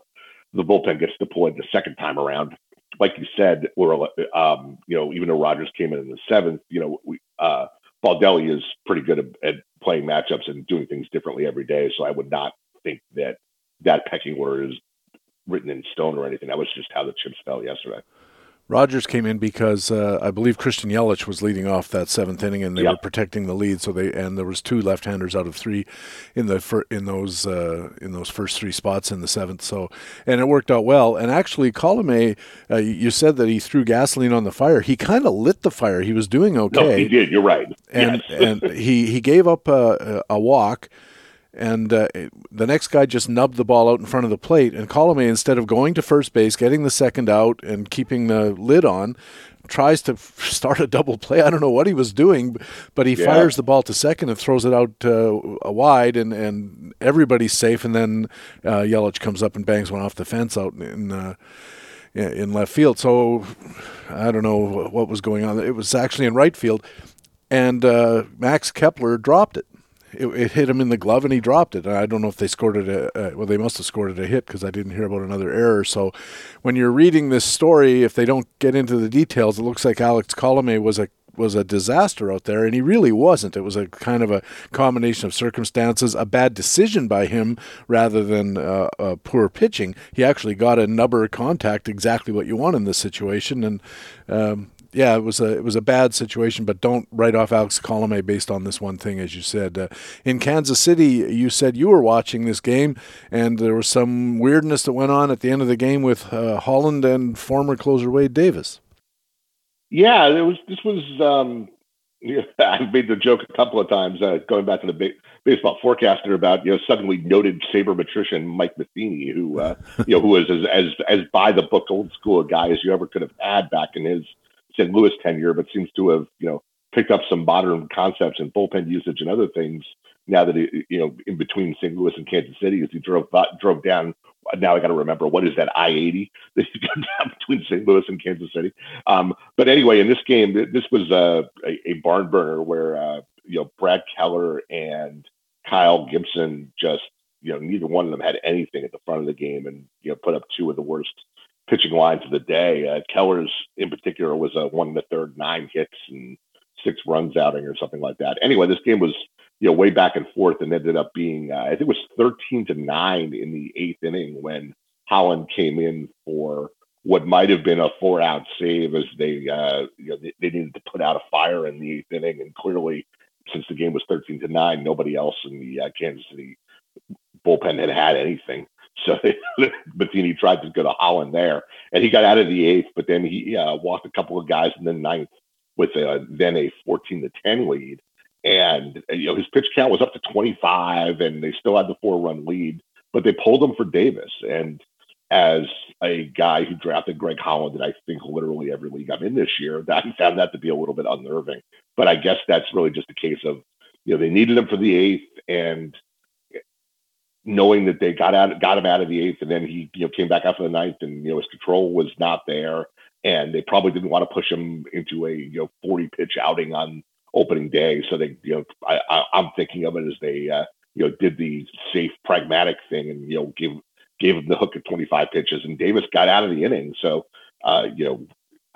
the bullpen gets deployed the second time around. Like you said, we're um, you know even though Rogers came in in the seventh, you know we uh, Baldelli is pretty good at, at playing matchups and doing things differently every day. So I would not think that that pecking order is written in stone or anything. That was just how the chips fell yesterday. Rogers came in because uh, I believe Christian Yelich was leading off that seventh inning, and they yep. were protecting the lead. So they and there was two left-handers out of three in the fir- in those uh, in those first three spots in the seventh. So and it worked out well. And actually, Colome, uh, you said that he threw gasoline on the fire. He kind of lit the fire. He was doing okay. No, he did. You're right. And yes. [laughs] and he he gave up a, a walk and uh, the next guy just nubbed the ball out in front of the plate. And Colome, instead of going to first base, getting the second out, and keeping the lid on, tries to [laughs] start a double play. I don't know what he was doing, but he yeah. fires the ball to second and throws it out uh, wide, and, and everybody's safe. And then uh, Yelich comes up and bangs one off the fence out in. Uh, in left field, so I don't know what was going on. It was actually in right field, and uh, Max Kepler dropped it it, it, hit him in the glove and he dropped it. And I don't know if they scored it. A, uh, well, they must have scored it a hit because I didn't hear about another error. So when you're reading this story, if they don't get into the details, it looks like Alex Colome was a was a disaster out there, and he really wasn't. It was a kind of a combination of circumstances, a bad decision by him rather than uh, uh, poor pitching. He actually got a number contact, exactly what you want in this situation, and um, yeah, it was a it was a bad situation, but don't write off Alex Colome based on this one thing, as you said. Uh, in Kansas City, you said you were watching this game, and there was some weirdness that went on at the end of the game with uh, Holland and former closer Wade Davis. Yeah, it was. This was. Um, yeah, [laughs] I've made the joke a couple of times uh, going back to the ba- baseball forecaster about you know suddenly noted sabermetrician Mike Matheny, who uh, you know who was as, as as by the book old school guy as you ever could have had back in his St. Louis tenure, but seems to have you know picked up some modern concepts and bullpen usage and other things now that he, you know in between St. Louis and Kansas City as he drove drove down. Now I got to remember what is that I eighty [laughs] that he got down between St. Louis and Kansas City. Um, but anyway, in this game, this was a, a barn burner where uh, you know Brad Keller and Kyle Gibson just you know neither one of them had anything at the front of the game and you know put up two of the worst pitching lines of the day. Uh, Keller's in particular was a one in the third, nine hits and six runs outing or something like that. Anyway, this game was you know way back and forth and ended up being uh, I think it was thirteen to nine in the eighth inning when Holland came in for what might have been a four out save as they uh, you know they, they needed to put out a fire in the eighth inning and clearly since the game was 13 to 9 nobody else in the uh, kansas city bullpen had had anything [laughs] so Matheny tried to go to Holland there, and he got out of the eighth, but then he uh, walked a couple of guys in the ninth with a, then a 14 to 10 lead. And you know his pitch count was up to 25, and they still had the four run lead, but they pulled him for Davis. And as a guy who drafted Greg Holland, and I think literally every league I'm in this year, that I found that to be a little bit unnerving. But I guess that's really just a case of, you know, they needed him for the eighth, and knowing that they got out, got him out of the eighth, and then he, you know, came back out for the ninth, and you know his control was not there, and they probably didn't want to push him into a you know 40 pitch outing on opening day. So they, you know, I, I, I'm thinking of it as they, uh, you know, did the safe, pragmatic thing, and you know, give gave him the hook at 25 pitches, and Davis got out of the inning. So, uh, you know,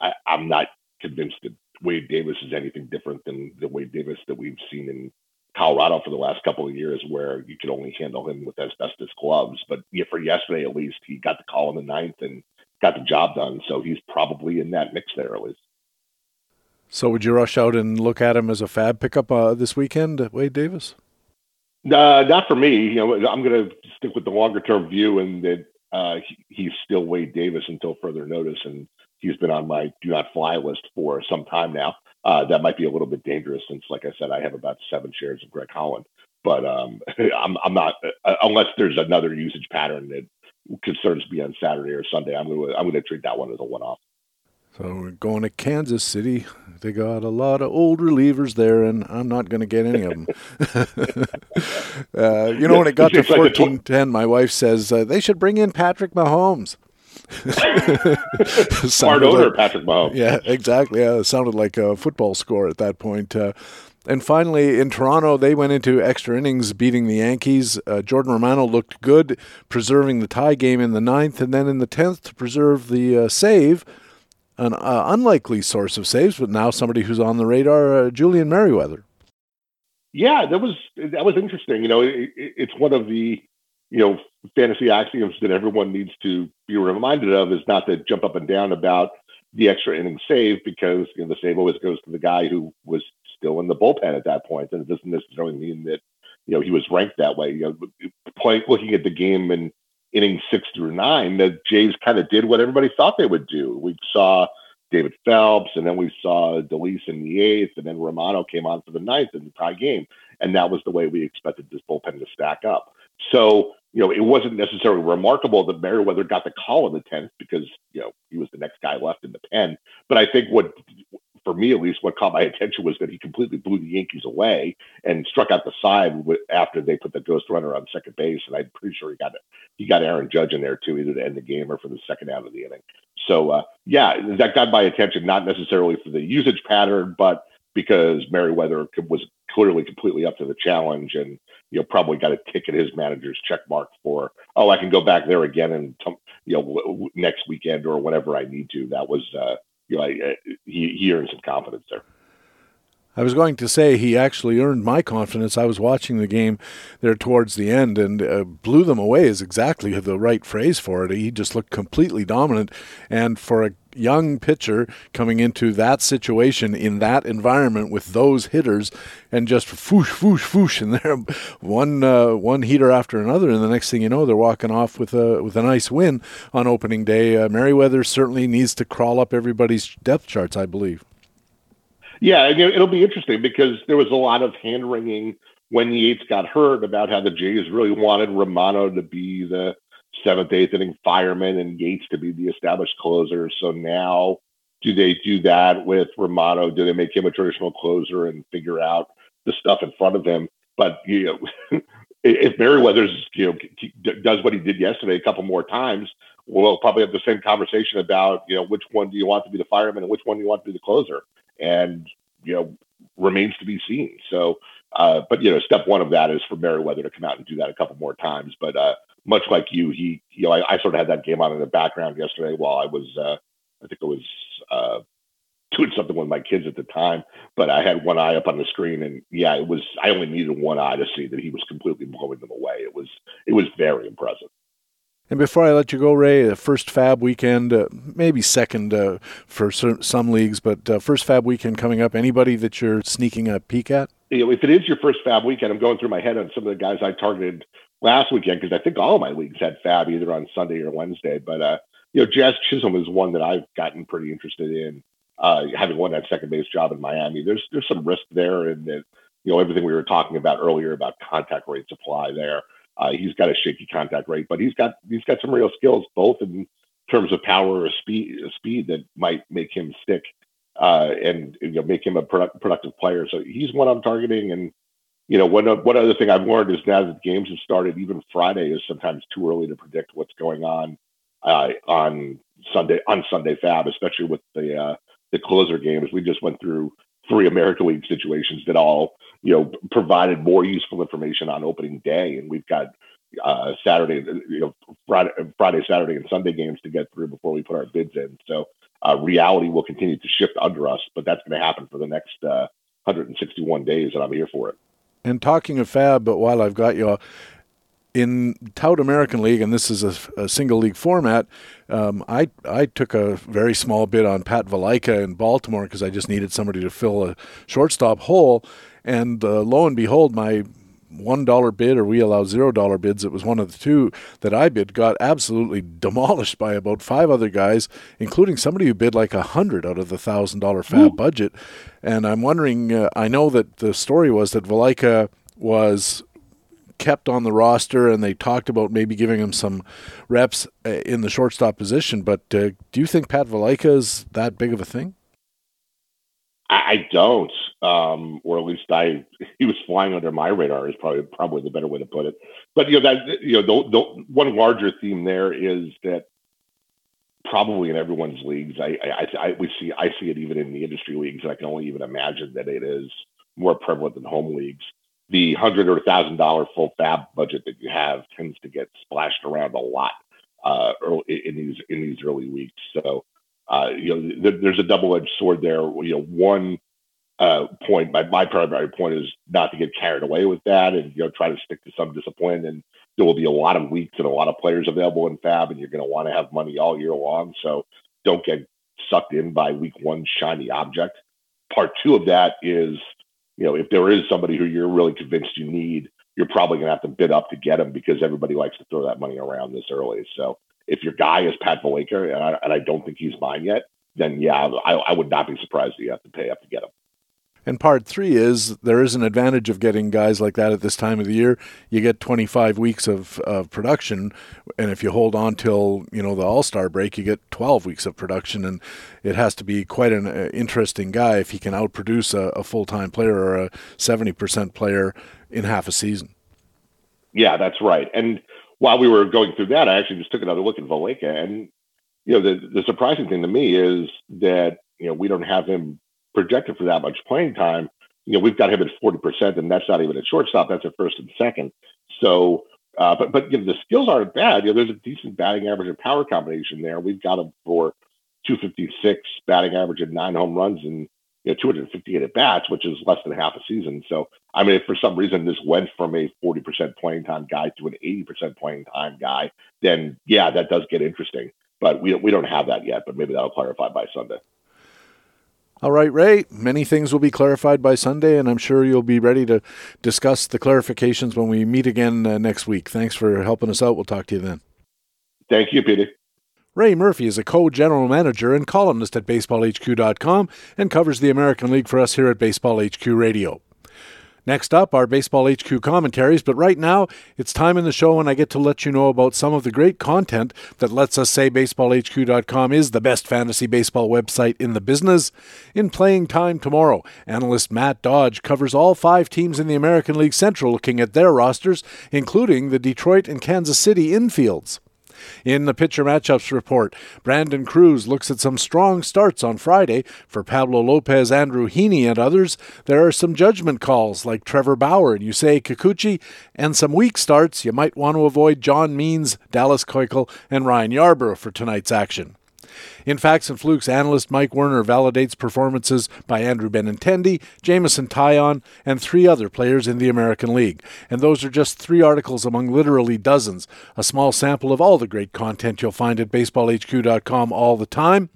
I, I'm not convinced that Wade Davis is anything different than the Wade Davis that we've seen in Colorado for the last couple of years, where you could only handle him with asbestos gloves. But yeah, for yesterday at least, he got the call in the ninth and got the job done. So he's probably in that mix there at least. So would you rush out and look at him as a fab pickup uh, this weekend, Wade Davis? Uh, not for me. You know, I'm going to stick with the longer term view, and that uh, he's still Wade Davis until further notice, and he's been on my do not fly list for some time now. Uh, that might be a little bit dangerous since, like I said, I have about seven shares of Greg Holland. But um, [laughs] I'm, I'm not uh, unless there's another usage pattern that concerns me on Saturday or Sunday. I'm going to I'm to treat that one as a one off. So we're going to Kansas City. They got a lot of old relievers there, and I'm not going to get any of them. [laughs] uh, you know, when it got to 14 10, my wife says uh, they should bring in Patrick Mahomes. Smart owner, like, Patrick Mahomes. Yeah, exactly. Yeah, it sounded like a football score at that point. Uh, and finally, in Toronto, they went into extra innings beating the Yankees. Uh, Jordan Romano looked good, preserving the tie game in the ninth, and then in the tenth to preserve the uh, save an uh, unlikely source of saves, but now somebody who's on the radar, uh, Julian Merryweather. Yeah, that was that was interesting. You know, it, it's one of the you know fantasy axioms that everyone needs to be reminded of is not to jump up and down about the extra inning save because you know the save always goes to the guy who was still in the bullpen at that point, and it doesn't necessarily mean that you know he was ranked that way. You know, looking at the game in inning six through nine, the Jays kind of did what everybody thought they would do. We saw David Phelps, and then we saw Dolis in the eighth, and then Romano came on for the ninth in the tie game. And that was the way we expected this bullpen to stack up. So, you know, it wasn't necessarily remarkable that Merryweather got the call in the 10th because, you know, he was the next guy left in the pen. But I think what for me at least, what caught my [laughs] attention was that he completely blew the Yankees away and struck out the side after they put the ghost runner on second base. And I'm pretty sure he got he got Aaron Judge in there too, either to end the game or for the second out of the inning. So uh, yeah, that got my attention, not necessarily for the usage pattern, but because Merryweather was clearly completely up to the challenge and you know probably got a tick at his manager's check mark for oh I can go back there again and you know next weekend or whenever I need to. That was uh, you know, I, uh, he, he earned some confidence there. I was going to say he actually earned my confidence. I was watching the game there towards the end and uh, blew them away is exactly the right phrase for it. He just looked completely dominant. And for a young pitcher coming into that situation in that environment with those hitters and just foosh, foosh, foosh, and there [laughs] one uh, one heater after another, and the next thing you know, they're walking off with a with a nice win on opening day. Uh, Merryweather certainly needs to crawl up everybody's depth charts, I believe. Yeah, it'll be interesting because there was a lot of hand wringing when Yates got hurt about how the Jays really wanted Romano to be the seventh, eighth inning fireman and Yates to be the established closer. So now, do they do that with Romano? Do they make him a traditional closer and figure out the stuff in front of him? But you know, [laughs] if Merryweather's you know does what he did yesterday a couple more times, we'll probably have the same conversation about you know which one do you want to be the fireman and which one do you want to be the closer, and you know remains to be seen. So, uh, but you know, step one of that is for Merryweather to come out and do that a couple more times. But uh, much like you, he, you know, I, I, sort of had that game on in the background yesterday while I was, uh, I think it was uh, doing something with my kids at the time, but I had one eye up on the screen, and yeah, it was. I only needed one eye to see that he was completely blowing them away. It was, it was very impressive. And before I let you go, Ray, the first Fab weekend, uh, maybe second uh, for some leagues, but uh, first Fab weekend coming up. Anybody that you're sneaking a peek at? You know, if it is your first Fab weekend, I'm going through my head on some of the guys I targeted last weekend because I think all of my leagues had Fab either on Sunday or Wednesday. But uh, you know, Jazz Chisholm is one that I've gotten pretty interested in. Uh, having won that second base job in Miami, there's there's some risk there, and you know everything we were talking about earlier about contact rate supply there. Uh, he's got a shaky contact rate, but he's got he's got some real skills, both in terms of power or speed, speed that might make him stick uh, and you know make him a product, productive player. So he's one I'm targeting. And you know, one one other thing I've learned is now that games have started, even Friday is sometimes too early to predict what's going on uh, on Sunday on Sunday Fab, especially with the uh, the closer games. We just went through three American League situations that all you know provided more useful information on opening day, and we've got uh, Saturday, you know, Friday, Friday, Saturday, and Sunday games to get through before we put our bids in. So uh, reality will continue to shift under us, but that's going to happen for the next uh, 161 days, and I'm here for it. And talking of Fab, but while I've got you, in Tout American League, and this is a, a single league format, um, I I took a very small bid on Pat Valaika in Baltimore because I just needed somebody to fill a shortstop hole, and uh, lo and behold, my one dollar bid or we allow zero dollar bids. It was one of the two that I bid got absolutely demolished by about five other guys, including somebody who bid like a hundred out of the thousand dollar fab budget. And I'm wondering. Uh, I know that the story was that Valaika was kept on the roster, and they talked about maybe giving him some reps uh, in the shortstop position. But uh, do you think Pat Valaika is that big of a thing? I don't, um, or at least I. [laughs] He was flying under my radar. Is probably probably the better way to put it. But you know that you know the, the one larger theme there is that probably in everyone's leagues, I, I, I we see I see it even in the industry leagues. And I can only even imagine that it is more prevalent than home leagues the hundred or thousand dollar full fab budget that you have tends to get splashed around a lot uh, early, in these in these early weeks. So uh, you know, th- there's a double edged sword there. You know, one uh, point, my, my primary point is not to get carried away with that, and you know, try to stick to some discipline. And there will be a lot of weeks and a lot of players available in fab, and you're going to want to have money all year long. So don't get sucked in by week one shiny object. Part two of that is you know, if there is somebody who you're really convinced you need, you're probably going to have to bid up to get him because everybody likes to throw that money around this early. So if your guy is Pat Valaika, and I, and I don't think he's mine yet, then yeah, I, I would not be surprised that you have to pay up to get him. And part three is there is an advantage of getting guys like that at this time of the year. You get 25 weeks of, of production, and if you hold on till you know the All Star break, you get 12 weeks of production, and it has to be quite an uh, interesting guy if he can outproduce a, a full time player or a 70% player in half a season. Yeah, that's right. And while we were going through that, I actually just took another look at Valaika, and you know the the surprising thing to me is that you know we don't have him projected for that much playing time, you know, we've got him at 40%, and that's not even at shortstop, that's at first and second. So, uh, but but you know, the skills aren't bad. You know, there's a decent batting average and power combination there. We've got him for 256 batting average and nine home runs and you know 258 at bats, which is less than half a season. So, I mean, if for some reason this went from a 40% playing time guy to an 80% playing time guy, then yeah, that does get interesting. but we we don't have that yet. But maybe that'll clarify by Sunday. All right, Ray. Many things will be clarified by Sunday, and I'm sure you'll be ready to discuss the clarifications when we meet again uh, next week. Thanks for helping us out. We'll talk to you then. Thank you, Peter. Ray Murphy is a co general manager and columnist at baseballhq.com and covers the American League for us here at Baseball HQ Radio. Next up, our Baseball HQ commentaries, but right now, it's time in the show when I get to let you know about some of the great content that lets us say BaseballHQ.com is the best fantasy baseball website in the business. In playing time tomorrow, analyst Matt Dodge covers all five teams in the American League Central looking at their rosters, including the Detroit and Kansas City infields. In the pitcher matchups report, Brandon Cruz looks at some strong starts on Friday for Pablo Lopez, Andrew Heaney, and others. There are some judgment calls like Trevor Bauer and Yusei Kikuchi, and some weak starts you might want to avoid John Means, Dallas Keuchel, and Ryan Yarbrough for tonight's action. In Facts and Flukes, analyst Mike Werner validates performances by Andrew Benintendi, Jameson Taillon, and three other players in the American League. And those are just three articles among literally dozens, a small sample of all the great content you'll find at baseballhq.com all the time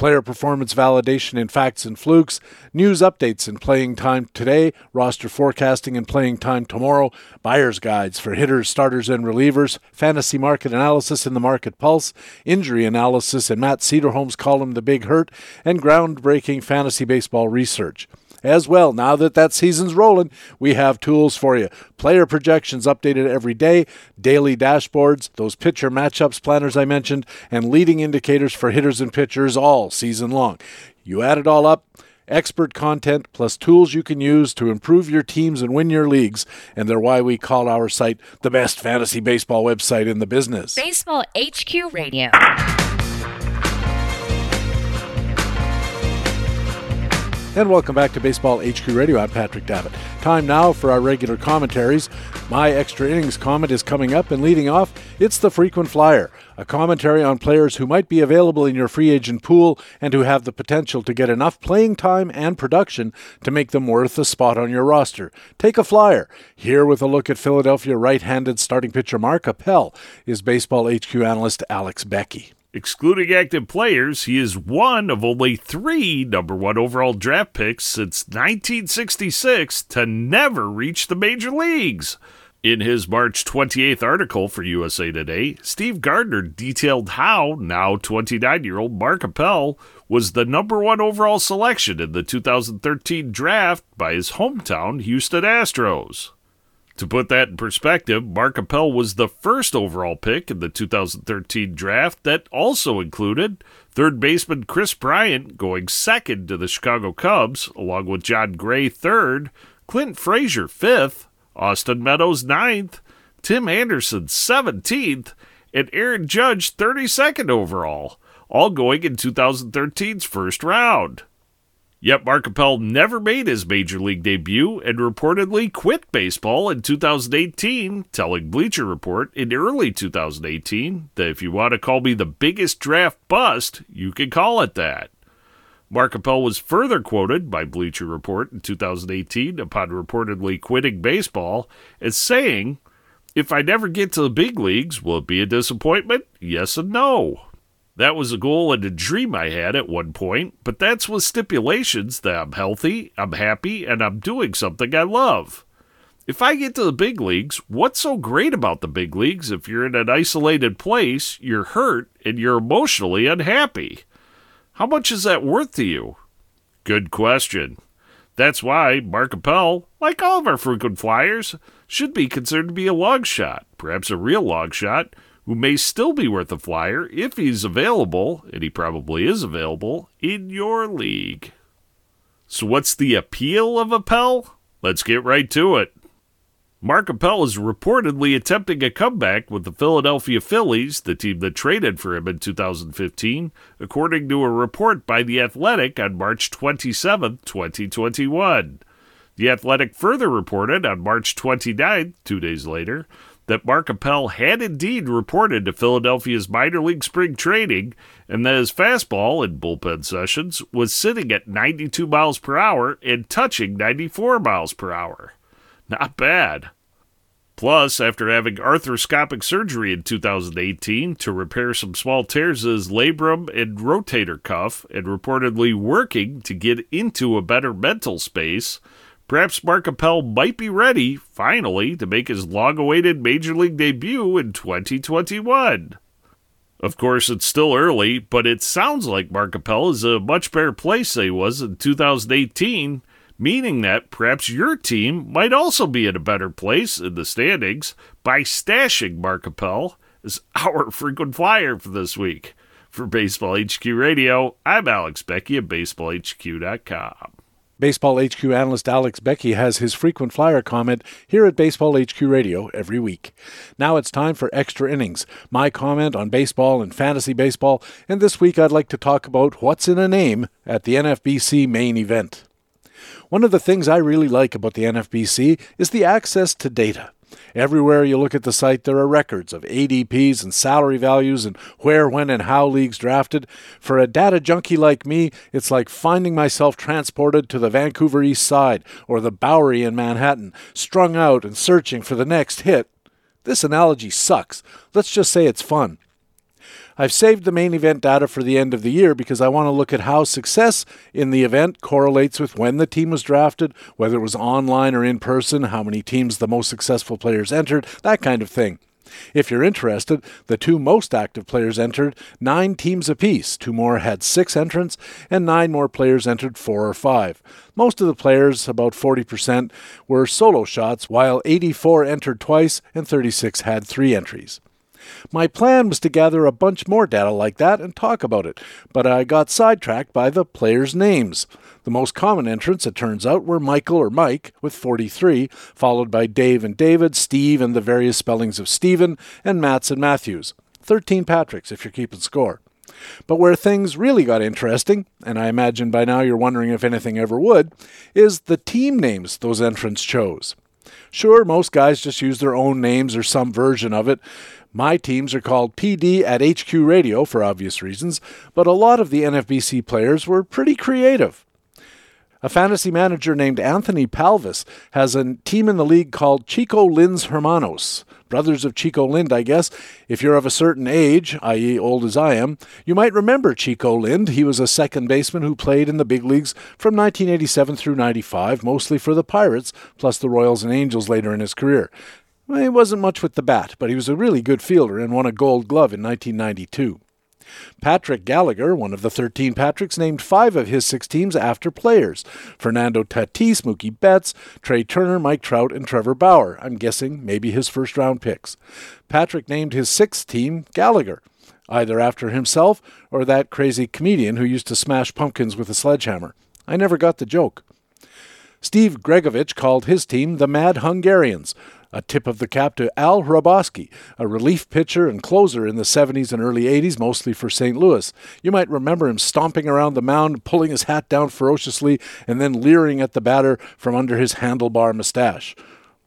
player performance validation in facts and flukes, news updates in playing time today, roster forecasting and playing time tomorrow, buyer's guides for hitters, starters, and relievers, fantasy market analysis in the Market Pulse, injury analysis in Matt Cederholm's column The Big Hurt, and groundbreaking fantasy baseball research as well. Now that that season's rolling, we have tools for you. Player projections updated every day, daily dashboards, those pitcher matchups planners I mentioned, and leading indicators for hitters and pitchers all season long. You add it all up, expert content plus tools you can use to improve your teams and win your leagues, and they're why we call our site the best fantasy baseball website in the business. Baseball HQ Radio. And welcome back to Baseball HQ Radio. I'm Patrick Davitt. Time now for our regular commentaries. My extra innings comment is coming up, and leading off, it's the frequent flyer, a commentary on players who might be available in your free agent pool and who have the potential to get enough playing time and production to make them worth a spot on your roster. Take a flyer. Here with a look at Philadelphia right handed starting pitcher Mark Appel is Baseball HQ analyst Alex Beckey. Excluding active players, he is one of only three number one overall draft picks since 1966 to never reach the major leagues. In his March 28th article for USA Today, Steve Gardner detailed how now 29 year old Mark Appel was the number one overall selection in the 2013 draft by his hometown Houston Astros. To put that in perspective, Mark Appel was the first overall pick in the 2013 draft that also included third baseman Kris Bryant going second to the Chicago Cubs, along with Jon Gray third, Clint Frazier fifth, Austin Meadows ninth, Tim Anderson 17th, and Aaron Judge 32nd overall, all going in 2013's first round. Yet Mark Appel never made his major league debut and reportedly quit baseball in 2018, telling Bleacher Report in early 2018 that if you want to call me the biggest draft bust, you can call it that. Mark Appel was further quoted by Bleacher Report in 2018 upon reportedly quitting baseball as saying, If I never get to the big leagues, will it be a disappointment? Yes and no. That was a goal and a dream I had at one point, but that's with stipulations that I'm healthy, I'm happy, and I'm doing something I love. If I get to the big leagues, what's so great about the big leagues if you're in an isolated place, you're hurt, and you're emotionally unhappy? How much is that worth to you? Good question. That's why Mark Appel, like all of our frequent flyers, should be considered to be a long shot, perhaps a real long shot, who may still be worth a flyer if he's available, and he probably is available, in your league. So, what's the appeal of Appel? Let's get right to it. Mark Appel is reportedly attempting a comeback with the Philadelphia Phillies, the team that traded for him in 2015, according to a report by The Athletic on March 27, 2021. The Athletic further reported on March 29, two days later, that Mark Appel had indeed reported to Philadelphia's minor league spring training and that his fastball in bullpen sessions was sitting at 92 miles per hour and touching 94 miles per hour. Not bad. Plus, after having arthroscopic surgery in 2018 to repair some small tears in his labrum and rotator cuff, and reportedly working to get into a better mental space, perhaps Mark Appel might be ready, finally, to make his long awaited Major League debut in 2021. Of course, it's still early, but it sounds like Mark Appel is a much better place than he was in 2018 meaning that perhaps your team might also be in a better place in the standings by stashing Mark Appel as [laughs] our frequent flyer for this week. For Baseball HQ Radio, I'm Alex Beckey at BaseballHQ.com. Baseball HQ analyst Alex Beckey has his frequent flyer comment here at Baseball HQ Radio every week. Now it's time for Extra Innings, my comment on baseball and fantasy baseball, and this week I'd like to talk about what's in a name at the NFBC main event. One of the things I really like about the NFBC is the access to data. Everywhere you look at the site, there are records of ADPs and salary values and where, when, and how leagues drafted. For a data junkie like me, it's like finding myself transported to the Vancouver East Side or the Bowery in Manhattan, strung out and searching for the next hit. This analogy sucks. Let's just say it's fun. I've saved the main event data for the end of the year because I want to look at how success in the event correlates with when the team was drafted, whether it was online or in person, how many teams the most successful players entered, that kind of thing. If you're interested, the two most active players entered nine teams apiece. Two more had six entrants, and nine more players entered four or five. Most of the players, about 40%, were solo shots, while 84 entered twice and 36 had three entries. My plan was to gather a bunch more data like that and talk about it, but I got sidetracked by the players' names. The most common entrants, it turns out, were Michael or Mike with 43, followed by Dave and David, Steve and the various spellings of Stephen, and Mats and Matthews. 13 Patricks if you're keeping score. But where things really got interesting, and I imagine by now you're wondering if anything ever would, is the team names those entrants chose. Sure, most guys just use their own names or some version of it, my teams are called PD at HQ Radio for obvious reasons, but a lot of the NFBC players were pretty creative. A fantasy manager named Anthony Palvis has a team in the league called Chico Lind's Hermanos, brothers of Chico Lind, I guess. If you're of a certain age, i.e., old as I am, you might remember Chico Lind. He was a second baseman who played in the big leagues from 1987 through 95, mostly for the Pirates, plus the Royals and Angels later in his career. Well, he wasn't much with the bat, but he was a really good fielder and won a gold glove in 1992. Patrick Gallagher, one of the 13 Patricks, named five of his six teams after players Fernando Tatis, Mookie Betts, Trea Turner, Mike Trout, and Trevor Bauer. I'm guessing maybe his first round picks. Patrick named his sixth team Gallagher, either after himself or that crazy comedian who used to smash pumpkins with a sledgehammer. I never got the joke. Steve Gregovich called his team the Mad Hungarians, a tip of the cap to Al Hrabosky, a relief pitcher and closer in the 70s and early 80s, mostly for St. Louis. You might remember him stomping around the mound, pulling his hat down ferociously, and then leering at the batter from under his handlebar mustache.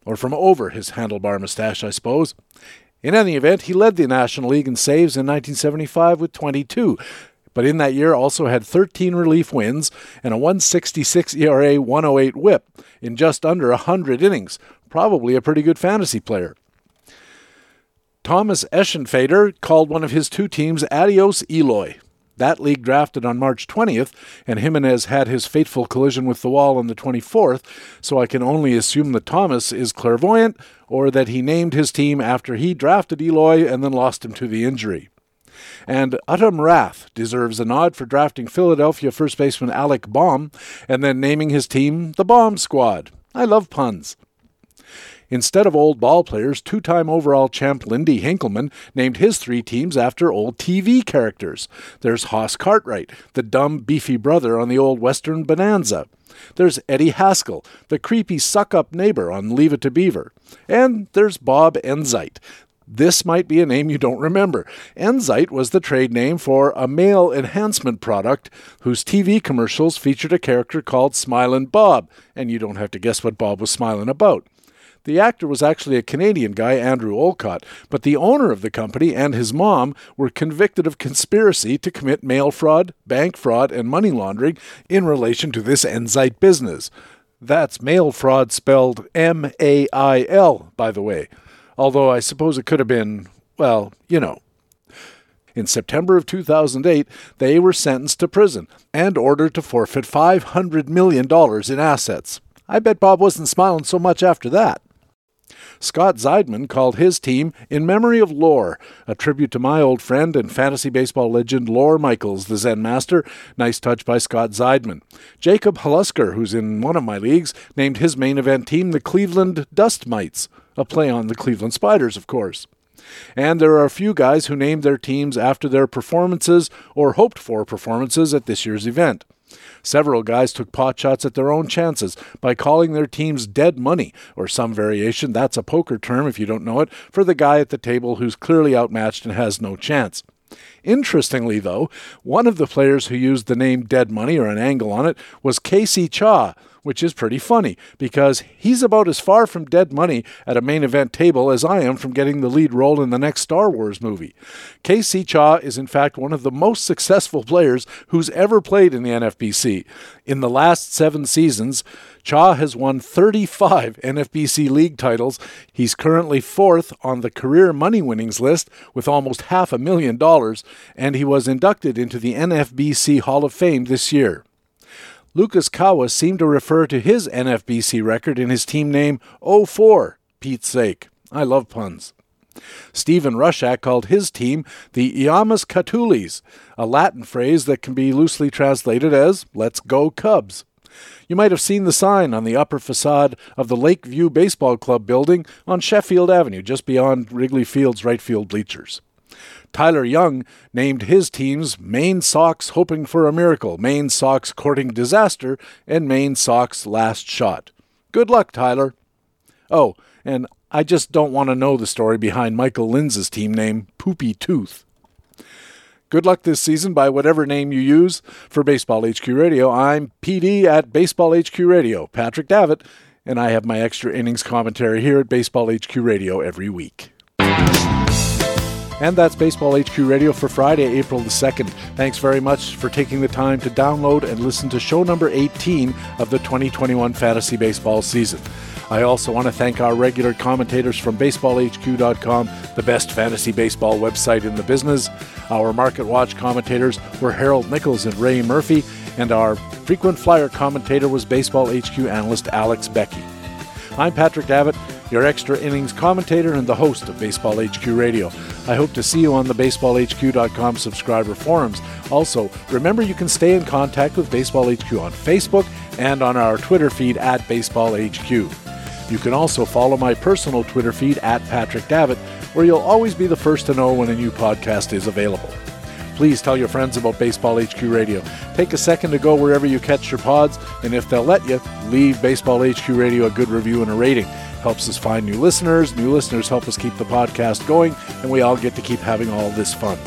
Or from over his handlebar mustache, I suppose. In any event, he led the National League in saves in 1975 with 22 but in that year also had 13 relief wins and a 166 ERA 108 whip in just under 100 innings, probably a pretty good fantasy player. Thomas Eschenfader called one of his two teams Adios Eloy. That league drafted on March 20th, and Jimenez had his fateful collision with the wall on the 24th, so I can only assume that Thomas is clairvoyant or that he named his team after he drafted Eloy and then lost him to the injury. And Utham Rath deserves a nod for drafting Philadelphia first baseman Alec Bohm and then naming his team the Bomb Squad. I love puns. Instead of old ball players, two time overall champ Lindy Hinkelman named his three teams after old TV characters. There's Hoss Cartwright, the dumb, beefy brother on the old Western Bonanza. There's Eddie Haskell, the creepy suck up neighbor on Leave It to Beaver. And there's Bob Enzyte. This might be a name you don't remember. Enzyte was the trade name for a male enhancement product whose TV commercials featured a character called Smilin' Bob, and you don't have to guess what Bob was smiling about. The actor was actually a Canadian guy, Andrew Olcott, but the owner of the company and his mom were convicted of conspiracy to commit mail fraud, bank fraud, and money laundering in relation to this Enzyte business. That's mail fraud spelled M A I L, by the way. although I suppose it could have been, well, you know. In September of 2008, they were sentenced to prison and ordered to forfeit $500 million in assets. I bet Bob wasn't smiling so much after that. Scott Zeidman called his team In Memory of Lawr, a tribute to my old friend and fantasy baseball legend Lawr Michaels, the Zen Master. Nice touch by Scott Zeidman. Jacob Halusker, who's in one of my leagues, named his main event team the Cleveland Dust Mites, a play on the Cleveland Spiders, of course. And there are a few guys who named their teams after their performances or hoped for performances at this year's event. Several guys took pot shots at their own chances by calling their teams dead money, or some variation, that's a poker term if you don't know it, for the guy at the table who's clearly outmatched and has no chance. Interestingly, though, one of the players who used the name Dead Money or an angle on it was Casey Cha, which is pretty funny because he's about as far from dead money at a main event table as I am from getting the lead role in the next Star Wars movie. Casey Cha is, in fact, one of the most successful players who's ever played in the NFBC. In the last seven seasons, Cha has won 35 NFBC league titles. He's currently fourth on the career money winnings list with almost half a million dollars, and he was inducted into the NFBC Hall of Fame this year. Lucas Kawa seemed to refer to his NFBC record in his team name 04, Pete's sake. I love puns. Stephen Rushak called his team the Eamus Catulis, a Latin phrase that can be loosely translated as Let's Go Cubs. You might have seen the sign on the upper facade of the Lakeview Baseball Club building on Sheffield Avenue, just beyond Wrigley Field's right field bleachers. Tyler Young named his teams Maine Sox Hoping for a Miracle, Maine Sox Courting Disaster, and Maine Sox Last Shot. Good luck, Tyler. Oh, and I just don't want to know the story behind Michael Linz's team name, Poopy Tooth. Good luck this season by whatever name you use. For Baseball HQ Radio, I'm PD at Baseball HQ Radio, Patrick Davitt, and I have my extra innings commentary here at Baseball HQ Radio every week. And that's Baseball HQ Radio for Friday, April the 2nd. Thanks very much for taking the time to download and listen to show number 18 of the 2021 fantasy baseball season. I also want to thank our regular commentators from BaseballHQ.com, the best fantasy baseball website in the business. Our Market Watch commentators were Harold Nichols and Ray Murphy, and our frequent flyer commentator was Baseball HQ analyst Alex Beckey. I'm Patrick Davitt your extra innings commentator and the host of Baseball HQ Radio. I hope to see you on the baseballhq.com subscriber forums. Also, remember you can stay in contact with Baseball HQ on Facebook and on our Twitter feed at Baseball HQ. You can also follow my personal Twitter feed at Patrick Davitt, where you'll always be the first to know when a new podcast is available. Please tell your friends about Baseball HQ Radio. Take a second to go wherever you catch your pods, and if they'll let you, leave Baseball HQ Radio a good review and a rating helps us find new listeners. New listeners help us keep the podcast going, and we all get to keep having all this fun.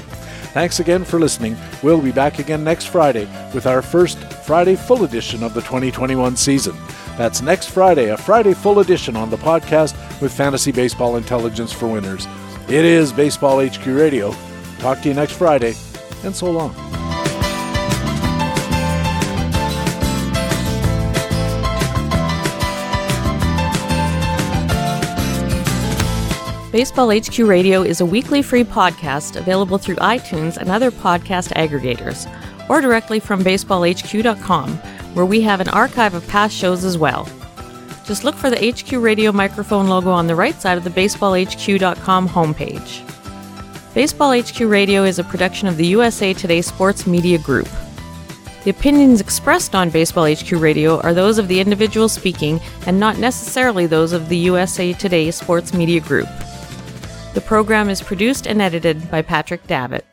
Thanks again for listening. We'll be back again next Friday with our first Friday full edition of the 2021 season. That's next Friday, a Friday full edition on the podcast with fantasy baseball intelligence for winners. It is Baseball HQ Radio. Talk to you next Friday, and so long. Baseball HQ Radio is a weekly free podcast available through iTunes and other podcast aggregators, or directly from baseballhq.com, where we have an archive of past shows as well. Just look for the HQ Radio microphone logo on the right side of the baseballhq.com homepage. Baseball HQ Radio is a production of the USA Today Sports Media Group. The opinions expressed on Baseball HQ Radio are those of the individual speaking and not necessarily those of the USA Today Sports Media Group. The program is produced and edited by Patrick Davitt.